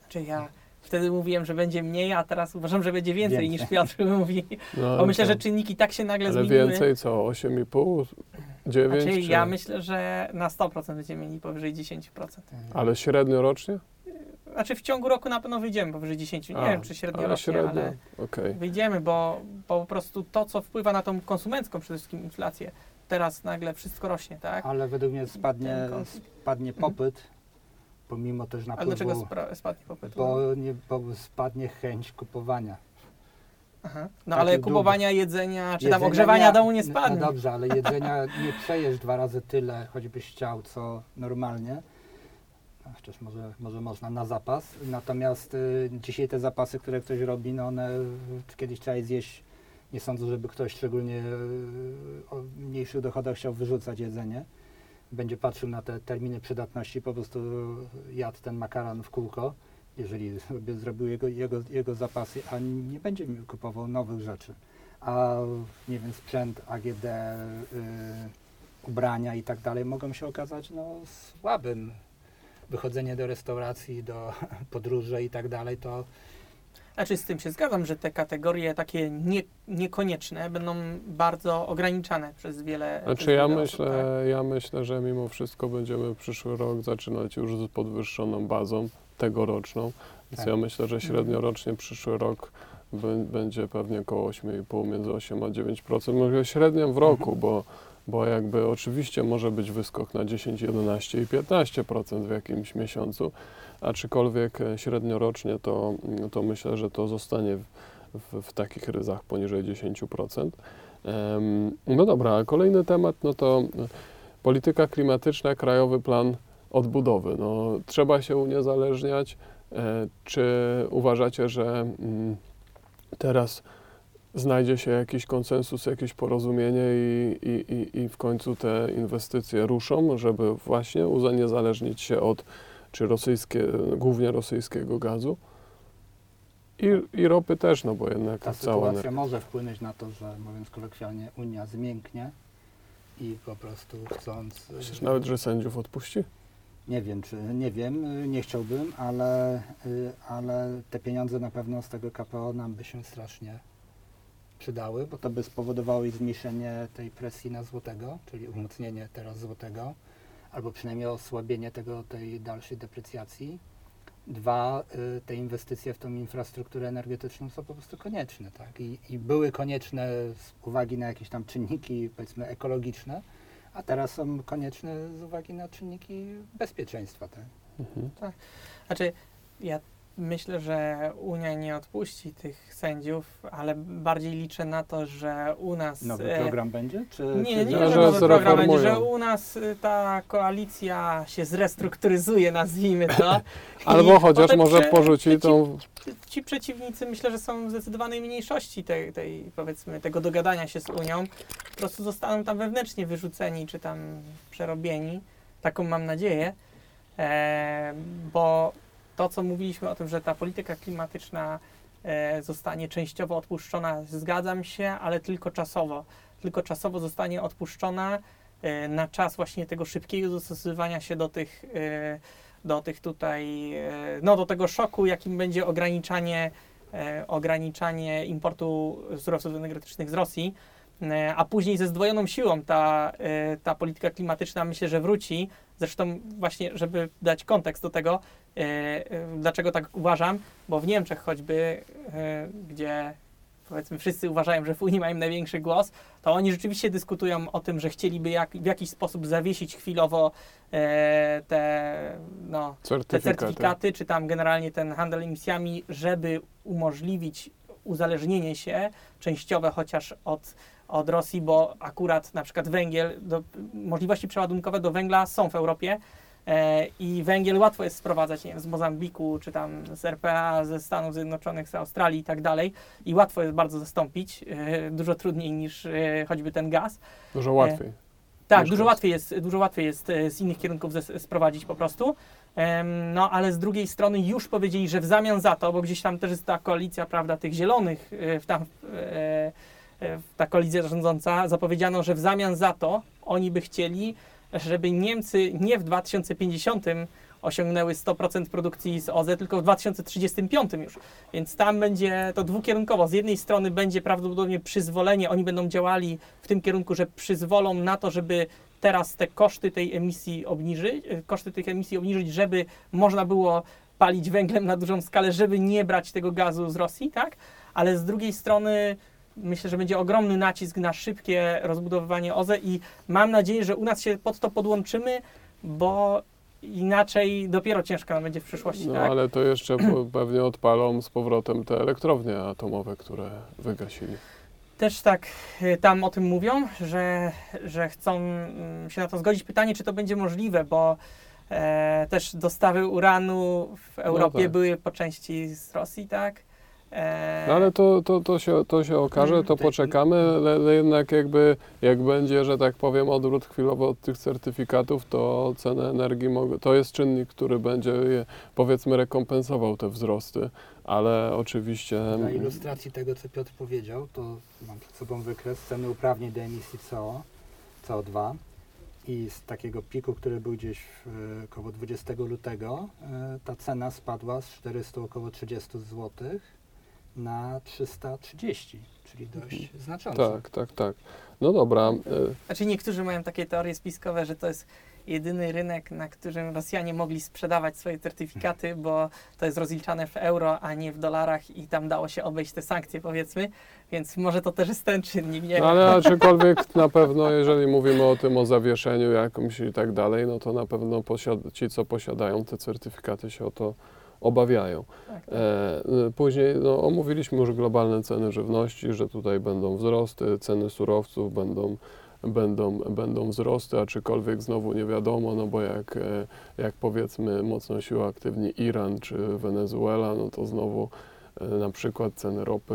C: Znaczy ja wtedy mówiłem, że będzie mniej, a teraz uważam, że będzie więcej,
B: Więcej.
C: niż Piotr mówi.
A: No,
C: Bo
A: ale
C: myślę, że czynniki tak się nagle
A: Ale
C: zmieniły.
A: więcej co? 8,5? 9?
C: Znaczy,
A: czy...
C: ja myślę, że na 100% będziemy mieli powyżej 10%.
A: Ale średnio rocznie?
C: Znaczy w ciągu roku na pewno wyjdziemy powyżej 10. Nie
A: A,
C: wiem, czy średnio
A: ale
C: rocznie,
A: średnio,
C: ale
A: okej.
C: wyjdziemy, bo, bo po prostu to, co wpływa na tą konsumencką przede wszystkim inflację, teraz nagle wszystko rośnie, tak?
B: Ale według mnie spadnie,
C: Ten
B: spadnie popyt, pomimo też
C: Ale dlaczego
B: napływu,
C: spra- spadnie popyt?
B: bo, nie, bo spadnie chęć kupowania.
C: Aha. No
B: taki
C: ale
B: dług-
C: kupowania jedzenia, czy tam
B: Jedzenia
C: ogrzewania domu nie
B: No
C: spadnie.
B: dobrze, ale jedzenia nie przejesz dwa razy tyle, choćbyś chciał, co normalnie. No, Chociaż może, może można na zapas. Natomiast y, dzisiaj te zapasy, które ktoś robi, no one y, kiedyś trzeba je zjeść. Nie sądzę, żeby ktoś szczególnie y, o mniejszych dochodach chciał wyrzucać jedzenie. Będzie patrzył na te terminy przydatności, po prostu jadł ten makaron w kółko, jeżeli zrobił jego, jego, jego zapasy, a nie będzie mi kupował nowych rzeczy a nie wiem, sprzęt AGD, y, ubrania i tak dalej mogą się okazać no, słabym. Wychodzenie do restauracji, do podróży i tak dalej, to
C: Znaczy z tym się zgadzam, że te kategorie takie nie, niekonieczne będą bardzo ograniczane przez wiele przez
A: Znaczy ja
C: wiele
A: myślę,
C: osób, tak?
A: ja myślę, że mimo wszystko będziemy przyszły rok zaczynać już z podwyższoną bazą tegoroczną. Więc
B: Tak.
A: ja myślę, że średnio rocznie przyszły rok bę- będzie pewnie około 8,5, między 8 a 9%, może średnią w roku, bo, bo jakby oczywiście może być wyskok na 10, 11 i 15% w jakimś miesiącu, aczkolwiek e, średniorocznie to, to myślę, że to zostanie w, w, w takich ryzach poniżej 10%. Em, No dobra, kolejny temat, no to e, polityka klimatyczna, krajowy plan odbudowy. No, trzeba się uniezależniać. E, Czy uważacie, że mm, teraz znajdzie się jakiś konsensus, jakieś porozumienie i, i, i, w końcu te inwestycje ruszą, żeby właśnie uniezależnić się od czy rosyjskie, głównie rosyjskiego gazu? I, I ropy też, no bo jednak
B: Ta
A: cała
B: sytuacja może wpłynąć na to, że mówiąc kolokwialnie Unia zmięknie i po prostu chcąc... y,
A: Myślisz nawet, że sędziów odpuści?
B: Nie wiem, czy nie wiem, y, nie chciałbym, ale, y, ale te pieniądze na pewno z tego KPO nam by się strasznie przydały, bo to by spowodowało i zmniejszenie tej presji na złotego, czyli umocnienie teraz złotego, albo przynajmniej osłabienie tego, tej dalszej deprecjacji. Dwa, y, te inwestycje w tą infrastrukturę energetyczną są po prostu konieczne, tak? I, I były konieczne z uwagi na jakieś tam czynniki, powiedzmy, ekologiczne, a teraz są konieczne z uwagi na czynniki bezpieczeństwa, tak?
A: Mhm.
C: Znaczy, ja myślę, że Unia nie odpuści tych sędziów, ale bardziej liczę na to, że u nas.
B: Nowy
C: e,
B: program będzie? Czy,
C: Nie,
B: czy
C: nie,
A: Że
C: że nowy program będzie, że u nas y, ta koalicja się zrestrukturyzuje, nazwijmy to.
A: Albo chociaż może porzuci tą
C: Ci przeciwnicy myślę, że są w zdecydowanej mniejszości tej, tej, powiedzmy, tego dogadania się z Unią. Po prostu zostaną tam wewnętrznie wyrzuceni, czy tam przerobieni. Taką mam nadzieję. E, bo to, co mówiliśmy o tym, że ta polityka klimatyczna e, zostanie częściowo odpuszczona, zgadzam się, ale tylko czasowo. Tylko czasowo zostanie odpuszczona e, na czas właśnie tego szybkiego dostosowywania się do tych, e, do tych tutaj, no do tego szoku, jakim będzie ograniczanie, ograniczanie importu surowców energetycznych z Rosji. A później ze zdwojoną siłą ta, ta polityka klimatyczna myślę, że wróci. Zresztą właśnie, żeby dać kontekst do tego, dlaczego tak uważam, bo w Niemczech choćby, e, gdzie powiedzmy wszyscy uważają, że w Unii mają największy głos, to oni rzeczywiście dyskutują o tym, że chcieliby jak, w jakiś sposób zawiesić chwilowo e, te, no, te
A: certyfikaty.
C: certyfikaty, czy tam generalnie ten handel emisjami, żeby umożliwić uzależnienie się częściowe chociaż od, od Rosji, bo akurat na przykład węgiel, do, możliwości przeładunkowe do węgla są w Europie e, i węgiel łatwo jest sprowadzać nie wiem, z Mozambiku, czy tam z RPA, ze Stanów Zjednoczonych, z Australii i tak dalej i łatwo jest bardzo zastąpić, e, dużo trudniej niż e, choćby ten gaz.
A: Dużo łatwiej.
C: Tak, dużo łatwiej, jest, dużo łatwiej jest e, z innych kierunków sprowadzić po prostu. No, ale z drugiej strony już powiedzieli, że w zamian za to, bo gdzieś tam też jest ta koalicja, prawda, tych zielonych, e, w tam, e, e, ta koalicja rządząca, zapowiedziano, że w zamian za to oni by chcieli, żeby Niemcy nie w 2050 osiągnęły 100% produkcji z OZE, tylko w 2035 już. Więc tam będzie to dwukierunkowo. Z jednej strony będzie prawdopodobnie przyzwolenie, oni będą działali w tym kierunku, że przyzwolą na to, żeby teraz te koszty tej emisji obniżyć, e, koszty tych emisji obniżyć, żeby można było palić węglem na dużą skalę, żeby nie brać tego gazu z Rosji, tak? Ale z drugiej strony myślę, że będzie ogromny nacisk na szybkie rozbudowywanie OZE i mam nadzieję, że u nas się pod to podłączymy, bo inaczej dopiero ciężko nam będzie w przyszłości,
A: No
C: tak?
A: ale to jeszcze pewnie odpalą z powrotem te elektrownie atomowe, które wygasili.
C: Też tak y, tam o tym mówią, że, że chcą mm, się na to zgodzić. Pytanie, czy to będzie możliwe, bo e, też dostawy uranu w Europie
A: tak.
C: były po części z Rosji, tak? E,
A: No ale to, to, to, się, to się okaże, to
B: tak.
A: poczekamy, ale, jednak jakby jak będzie, że tak powiem, odwrót chwilowy od tych certyfikatów, to ceny energii mogą, to jest czynnik, który będzie je, powiedzmy rekompensował te wzrosty, ale oczywiście
B: Dla ilustracji tego, co Piotr powiedział, to mam przed sobą wykres ceny uprawnień do emisji CO, CO2 i z takiego piku, który był gdzieś około 20 lutego, e, ta cena spadła z 400 około 30 zł na 330, czyli dość znaczące.
A: Tak, tak, tak. No dobra. e,
C: Znaczy niektórzy mają takie teorie spiskowe, że to jest jedyny rynek, na którym Rosjanie mogli sprzedawać swoje certyfikaty, bo to jest rozliczane w euro, a nie w dolarach i tam dało się obejść te sankcje powiedzmy, więc może to też jest ten czynnik, nie
A: No,
C: wiem.
A: ale aczkolwiek na pewno, jeżeli mówimy o tym, o zawieszeniu jakimś i tak dalej, no to na pewno posiad- ci, co posiadają te certyfikaty, się o to obawiają.
C: Tak, tak.
A: E, y, później no, omówiliśmy już globalne ceny żywności, że tutaj będą wzrosty, ceny surowców będą, będą, będą wzrosty, aczkolwiek znowu nie wiadomo, no bo jak, e, jak powiedzmy mocno się aktywni Iran czy Wenezuela, no to znowu e, na przykład ceny ropy,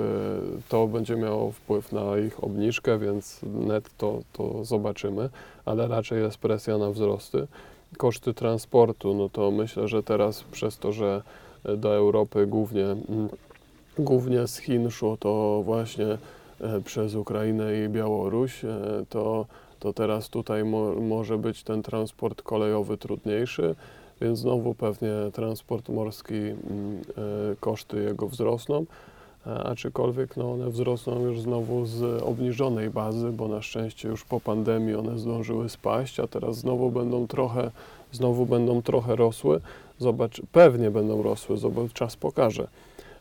A: to będzie miało wpływ na ich obniżkę, więc net to, to zobaczymy, ale raczej jest presja na wzrosty. Koszty transportu, no to myślę, że teraz przez to, że do Europy głównie, głównie z Chin szło to właśnie e, przez Ukrainę i Białoruś, e, to, to teraz tutaj mo, może być ten transport kolejowy trudniejszy, więc znowu pewnie transport morski, e, koszty jego wzrosną, aczkolwiek no, one wzrosną już znowu z obniżonej bazy, bo na szczęście już po pandemii one zdążyły spaść, a teraz znowu będą trochę, znowu będą trochę rosły. Zobacz, pewnie będą rosły, zobacz, czas pokaże.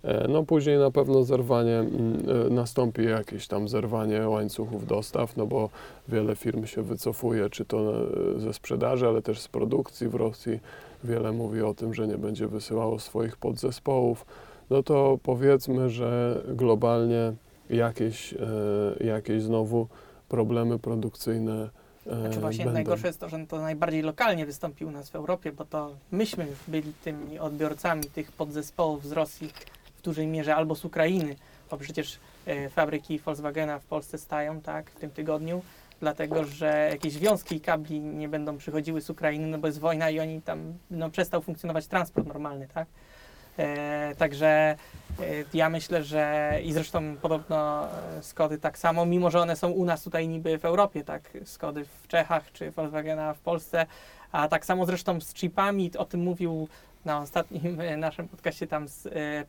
A: E, No później na pewno zerwanie, mm, e, nastąpi jakieś tam zerwanie łańcuchów dostaw, no bo wiele firm się wycofuje, czy to e, ze sprzedaży, ale też z produkcji w Rosji. Wiele mówi o tym, że nie będzie wysyłało swoich podzespołów. No to powiedzmy, że globalnie jakieś, e, jakieś znowu problemy produkcyjne e,
C: Znaczy właśnie
A: będą.
C: najgorsze jest to, że to najbardziej lokalnie wystąpi u nas w Europie, bo to myśmy byli tymi odbiorcami tych podzespołów z Rosji w dużej mierze albo z Ukrainy, bo przecież e, fabryki Volkswagena w Polsce stają tak w tym tygodniu, dlatego że jakieś wiązki i kabli nie będą przychodziły z Ukrainy, no bo jest wojna i oni tam, no przestał funkcjonować transport normalny, tak? E, także e, ja myślę, że i zresztą podobno e, Skody tak samo, mimo że one są u nas tutaj niby w Europie, tak, Skody w Czechach czy Volkswagena w Polsce, a tak samo zresztą z chipami, o tym mówił na ostatnim naszym podcaście tam z,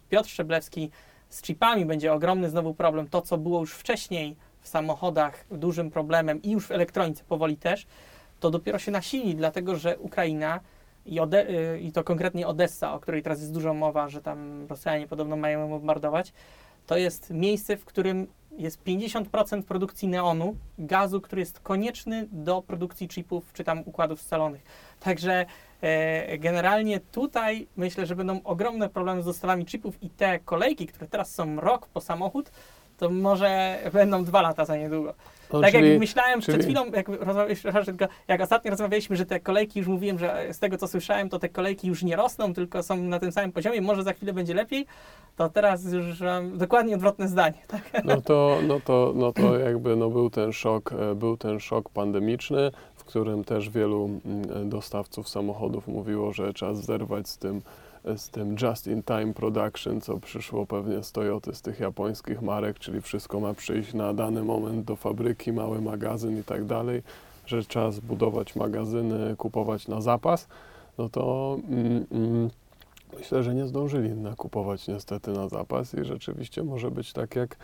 C: Piotr Szczeblewski, z chipami będzie ogromny znowu problem, to co było już wcześniej w samochodach dużym problemem i już w elektronice powoli też, to dopiero się nasili, dlatego że Ukraina i, Ode- y, i to konkretnie Odessa, o której teraz jest dużo mowa, że tam Rosjanie podobno mają ją bombardować, to jest miejsce, w którym jest 50% produkcji neonu, gazu, który jest konieczny do produkcji chipów czy tam układów scalonych. Także e, generalnie tutaj myślę, że będą ogromne problemy z dostawami chipów i te kolejki, które teraz są rok po samochód, to może będą dwa lata za niedługo.
A: No,
C: tak
A: czyli-
C: jak myślałem przed
A: czyli-
C: chwilą, jak, tylko jak ostatnio rozmawialiśmy, że te kolejki, już mówiłem, że z tego co słyszałem, to te kolejki już nie rosną, tylko są na tym samym poziomie, może za chwilę będzie lepiej, to teraz już mam dokładnie odwrotne zdanie. Tak?
A: No to, no to, no to jakby no był ten szok, e, był ten szok pandemiczny, w którym też wielu mm, dostawców samochodów mówiło, że czas zerwać z tym, e, z tym just-in-time production, co przyszło pewnie z Toyoty, z tych japońskich marek, czyli wszystko ma przyjść na dany moment do fabryki, mały magazyn i tak dalej, że czas budować magazyny, kupować na zapas, no to mm, mm, myślę, że nie zdążyli nakupować niestety na zapas i rzeczywiście może być tak jak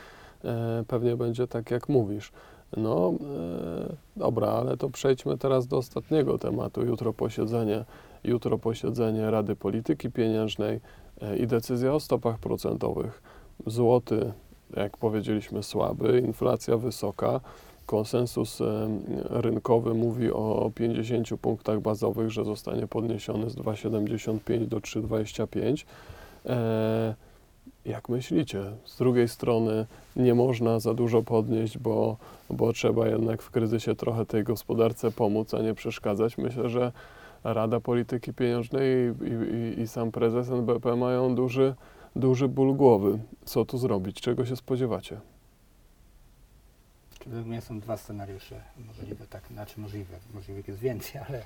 A: e, pewnie będzie tak jak mówisz. No e, dobra, ale to przejdźmy teraz do ostatniego tematu. Jutro posiedzenie, jutro posiedzenie Rady Polityki Pieniężnej e, i decyzja o stopach procentowych. Złoty, jak powiedzieliśmy, słaby, inflacja wysoka. Konsensus e, rynkowy mówi o 50 punktach bazowych, że zostanie podniesiony z 2,75 do 3,25. E, jak myślicie? Z drugiej strony nie można za dużo podnieść, bo, bo trzeba jednak w kryzysie trochę tej gospodarce pomóc, a nie przeszkadzać. Myślę, że Rada Polityki Pieniężnej i, i, i sam prezes NBP mają duży, duży ból głowy. Co tu zrobić? Czego się spodziewacie?
B: Według mnie są dwa scenariusze możliwe, tak, znaczy możliwe, możliwych jest więcej, ale,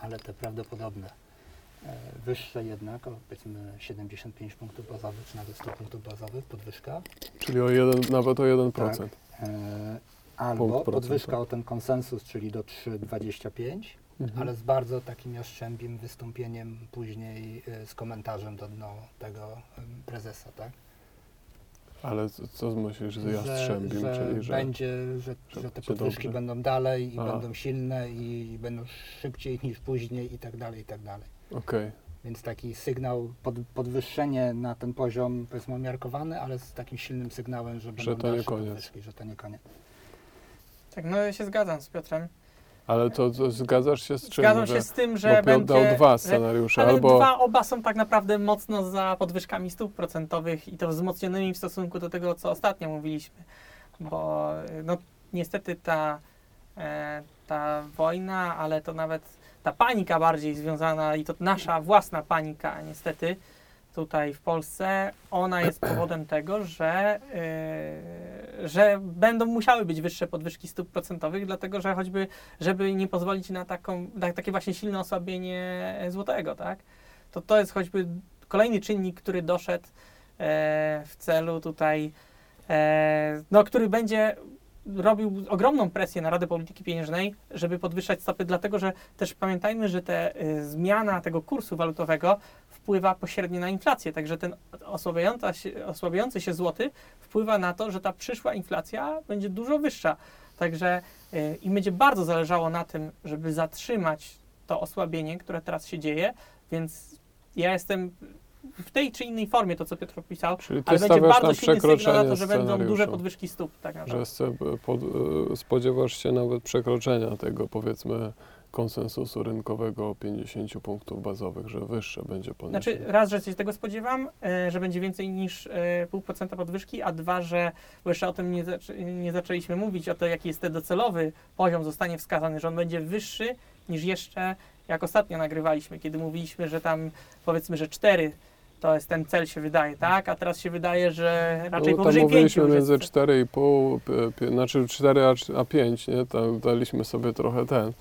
B: ale te prawdopodobne. E, wyższe jednak, o powiedzmy 75 punktów bazowych, czy nawet 100 punktów bazowych, podwyżka.
A: Czyli o jeden, nawet o 1%.
B: Tak. E, albo podwyżka
A: procentowy.
B: o ten konsensus, czyli do 3,25,
A: Mhm.
B: ale z bardzo takim jastrzębim wystąpieniem później e, z komentarzem do, do tego prezesa, tak?
A: Ale co, myślisz z Jastrzębim,
B: że,
A: czyli że...
B: będzie, że,
A: że
B: że te podwyżki będą dalej i
A: A.
B: będą silne i będą szybciej niż później i tak dalej, i tak dalej.
A: Okej,
B: Więc taki sygnał, pod, podwyższenie na ten poziom powiedzmy umiarkowany, ale z takim silnym sygnałem, że będą
A: Że to nie
B: dalsze
A: koniec.
B: podwyżki, że to nie koniec.
C: Tak, no ja się zgadzam z Piotrem.
A: Ale to, to zgadzasz się z czym?
C: Zgadzam się z tym, że będzie...
A: dał dwa scenariusze,
C: Ale
A: albo...
C: dwa, oba są tak naprawdę mocno za podwyżkami stóp procentowych i to wzmocnionymi w stosunku do tego, co ostatnio mówiliśmy. Bo y, no, niestety ta, e, ta wojna, ale to nawet ta panika bardziej związana i to nasza własna panika niestety tutaj w Polsce, ona jest powodem tego, że, y, że będą musiały być wyższe podwyżki stóp procentowych, dlatego że choćby, żeby nie pozwolić na, taką, na takie właśnie silne osłabienie złotego, tak? To to jest choćby kolejny czynnik, który doszedł e, w celu tutaj, e, no, który będzie robił ogromną presję na Radę Polityki Pieniężnej, żeby podwyższać stopy, dlatego że też pamiętajmy, że te zmiana tego kursu walutowego wpływa pośrednio na inflację, także ten się, osłabiający się złoty wpływa na to, że ta przyszła inflacja będzie dużo wyższa. Także y, im będzie bardzo zależało na tym, żeby zatrzymać to osłabienie, które teraz się dzieje, więc ja jestem w tej czy innej formie, to co Piotr opisał,
A: Czyli
C: ale będzie bardzo
A: na
C: silny sygnał na to, że będą duże podwyżki stóp. Tak
A: Że
C: naprawdę.
A: chce, pod, e, spodziewasz się nawet przekroczenia tego, powiedzmy, konsensusu rynkowego o 50 punktów bazowych, że wyższe będzie poniesienie.
C: Znaczy, raz, że się tego spodziewam, e, że będzie więcej niż e, pół procenta podwyżki, a dwa, że bo jeszcze o tym nie, zaczę, nie zaczęliśmy mówić, o to, jaki jest ten docelowy poziom zostanie wskazany, że on będzie wyższy niż jeszcze, jak ostatnio nagrywaliśmy, kiedy mówiliśmy, że tam powiedzmy, że 4 to jest ten cel się wydaje, tak? A teraz się wydaje, że raczej
A: no,
C: powyżej 5.
A: mówiliśmy między 4,5, pi- pi- znaczy 4 a, cz- a 5, nie? Tam daliśmy sobie trochę ten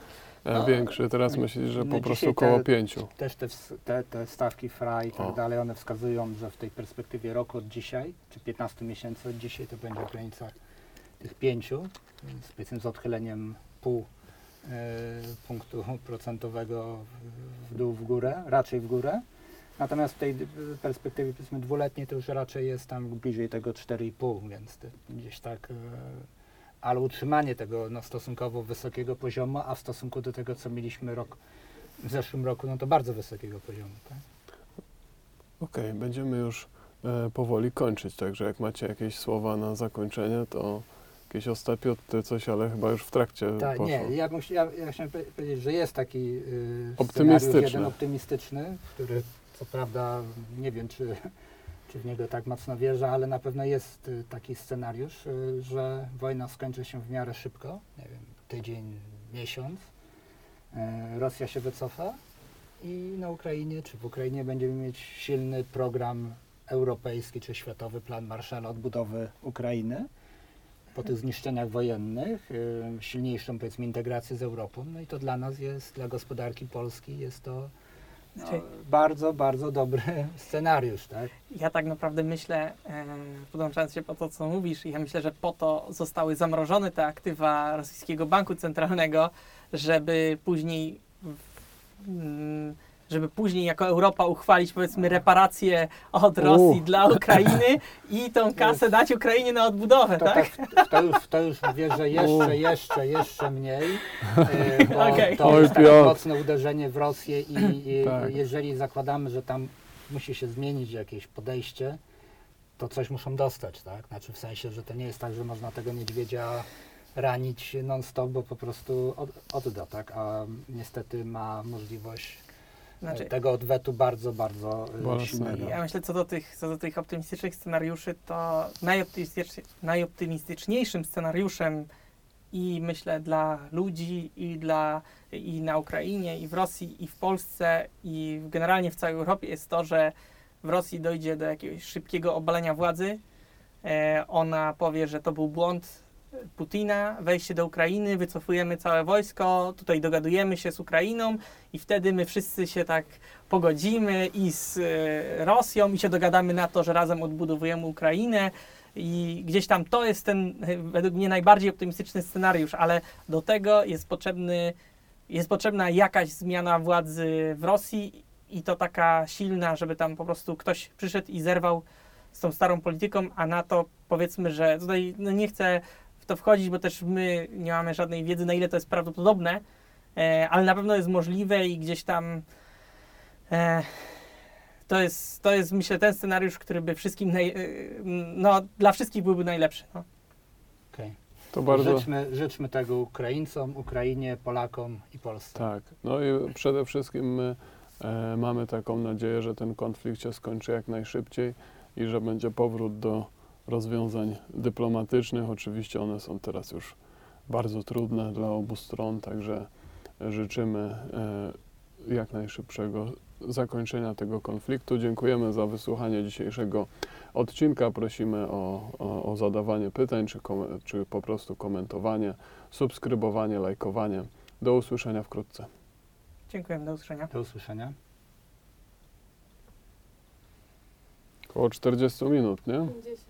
B: No,
A: większy. Teraz myślisz, że
B: no
A: po prostu około
B: te-
A: 5.
B: Też te, te, te stawki FRA i tak
A: O.
B: dalej, one wskazują, że w tej perspektywie roku od dzisiaj, czy 15 miesięcy od dzisiaj, to będzie w granicach tych pięciu, z, powiedzmy z odchyleniem pół e, punktu procentowego w- dół, w górę, raczej w górę. Natomiast w tej perspektywie powiedzmy dwuletniej to już raczej jest tam bliżej tego 4,5, więc gdzieś tak, e, ale utrzymanie tego no, stosunkowo wysokiego poziomu, a w stosunku do tego, co mieliśmy rok w zeszłym roku, no to bardzo wysokiego poziomu. Tak?
A: Okej, będziemy już e, powoli kończyć, także jak macie jakieś słowa na zakończenie, to jakieś ostatnie ty coś, ale chyba już w trakcie
B: Tak,
A: poszło.
B: nie, ja, bym, ja, ja chciałem powie- powiedzieć, że jest taki y,
A: Optymistyczny.
B: jeden optymistyczny, który co prawda nie wiem, czy, w niego tak mocno wierzę, ale na pewno jest y, taki scenariusz, y, że wojna skończy się w miarę szybko, nie wiem, tydzień, miesiąc, y, Rosja się wycofa i na Ukrainie, czy w Ukrainie będziemy mieć silny program europejski, czy światowy plan Marshalla odbudowy Ukrainy po tych zniszczeniach wojennych, silniejszą powiedzmy integrację z Europą. No i to dla nas jest, dla gospodarki Polski jest to
C: Znaczy-
B: bardzo, bardzo dobry scenariusz, tak?
C: Ja tak naprawdę myślę, e, podłączając się po to, co mówisz, ja myślę, że po to zostały zamrożone te aktywa rosyjskiego banku centralnego, żeby później, w- mm, żeby później jako Europa uchwalić powiedzmy reparacje od
A: U.
C: Rosji dla Ukrainy i tą kasę dać Ukrainie na odbudowę,
B: To,
C: tak?
B: tak, w to, już, to już wierzę jeszcze, jeszcze, jeszcze mniej, y, bo
C: Okej.
B: to jest takie mocne uderzenie w Rosję i, i
A: Tak.
B: jeżeli zakładamy, że tam musi się zmienić jakieś podejście, to coś muszą dostać, tak? Znaczy w sensie, że to nie jest tak, że można tego niedźwiedzia ranić non-stop, bo po prostu od, odda, tak? A niestety ma możliwość
C: Znaczy,
B: tego odwetu bardzo, bardzo
A: Bolesnego.
B: silnego.
C: Ja myślę, co do tych, co do tych optymistycznych scenariuszy, to najoptymistycz, najoptymistyczniejszym scenariuszem i myślę dla ludzi, i, dla, i na Ukrainie, i w Rosji, i w Polsce, i w- generalnie w całej Europie jest to, że w Rosji dojdzie do jakiegoś szybkiego obalenia władzy. E, ona powie, że to był błąd Putina, wejście do Ukrainy, wycofujemy całe wojsko, tutaj dogadujemy się z Ukrainą i wtedy my wszyscy się tak pogodzimy i z e, Rosją i się dogadamy na to, że razem odbudowujemy Ukrainę. I gdzieś tam to jest ten e, według mnie najbardziej optymistyczny scenariusz, ale do tego jest potrzebny jest potrzebna jakaś zmiana władzy w Rosji i to taka silna, żeby tam po prostu ktoś przyszedł i zerwał z tą starą polityką, a na to powiedzmy, że tutaj no nie chcę to wchodzić, bo też my nie mamy żadnej wiedzy, na ile to jest prawdopodobne, e, ale na pewno jest możliwe i gdzieś tam e, to jest, to jest myślę ten scenariusz, który by wszystkim, naj, e, no dla wszystkich byłby najlepszy. No.
B: Okej.
A: To bardzo.
B: Życzmy, życzmy tego Ukraińcom, Ukrainie, Polakom i Polsce.
A: Tak. No i przede wszystkim my e, mamy taką nadzieję, że ten konflikt się skończy jak najszybciej i że będzie powrót do rozwiązań dyplomatycznych. Oczywiście one są teraz już bardzo trudne dla obu stron, także życzymy e, jak najszybszego zakończenia tego konfliktu. Dziękujemy za wysłuchanie dzisiejszego odcinka. Prosimy o, o, o zadawanie pytań, czy, kom, czy po prostu komentowanie, subskrybowanie, lajkowanie. Do usłyszenia wkrótce.
C: Dziękuję, do usłyszenia.
B: Do usłyszenia.
A: Około 40 minut, nie?
D: 50.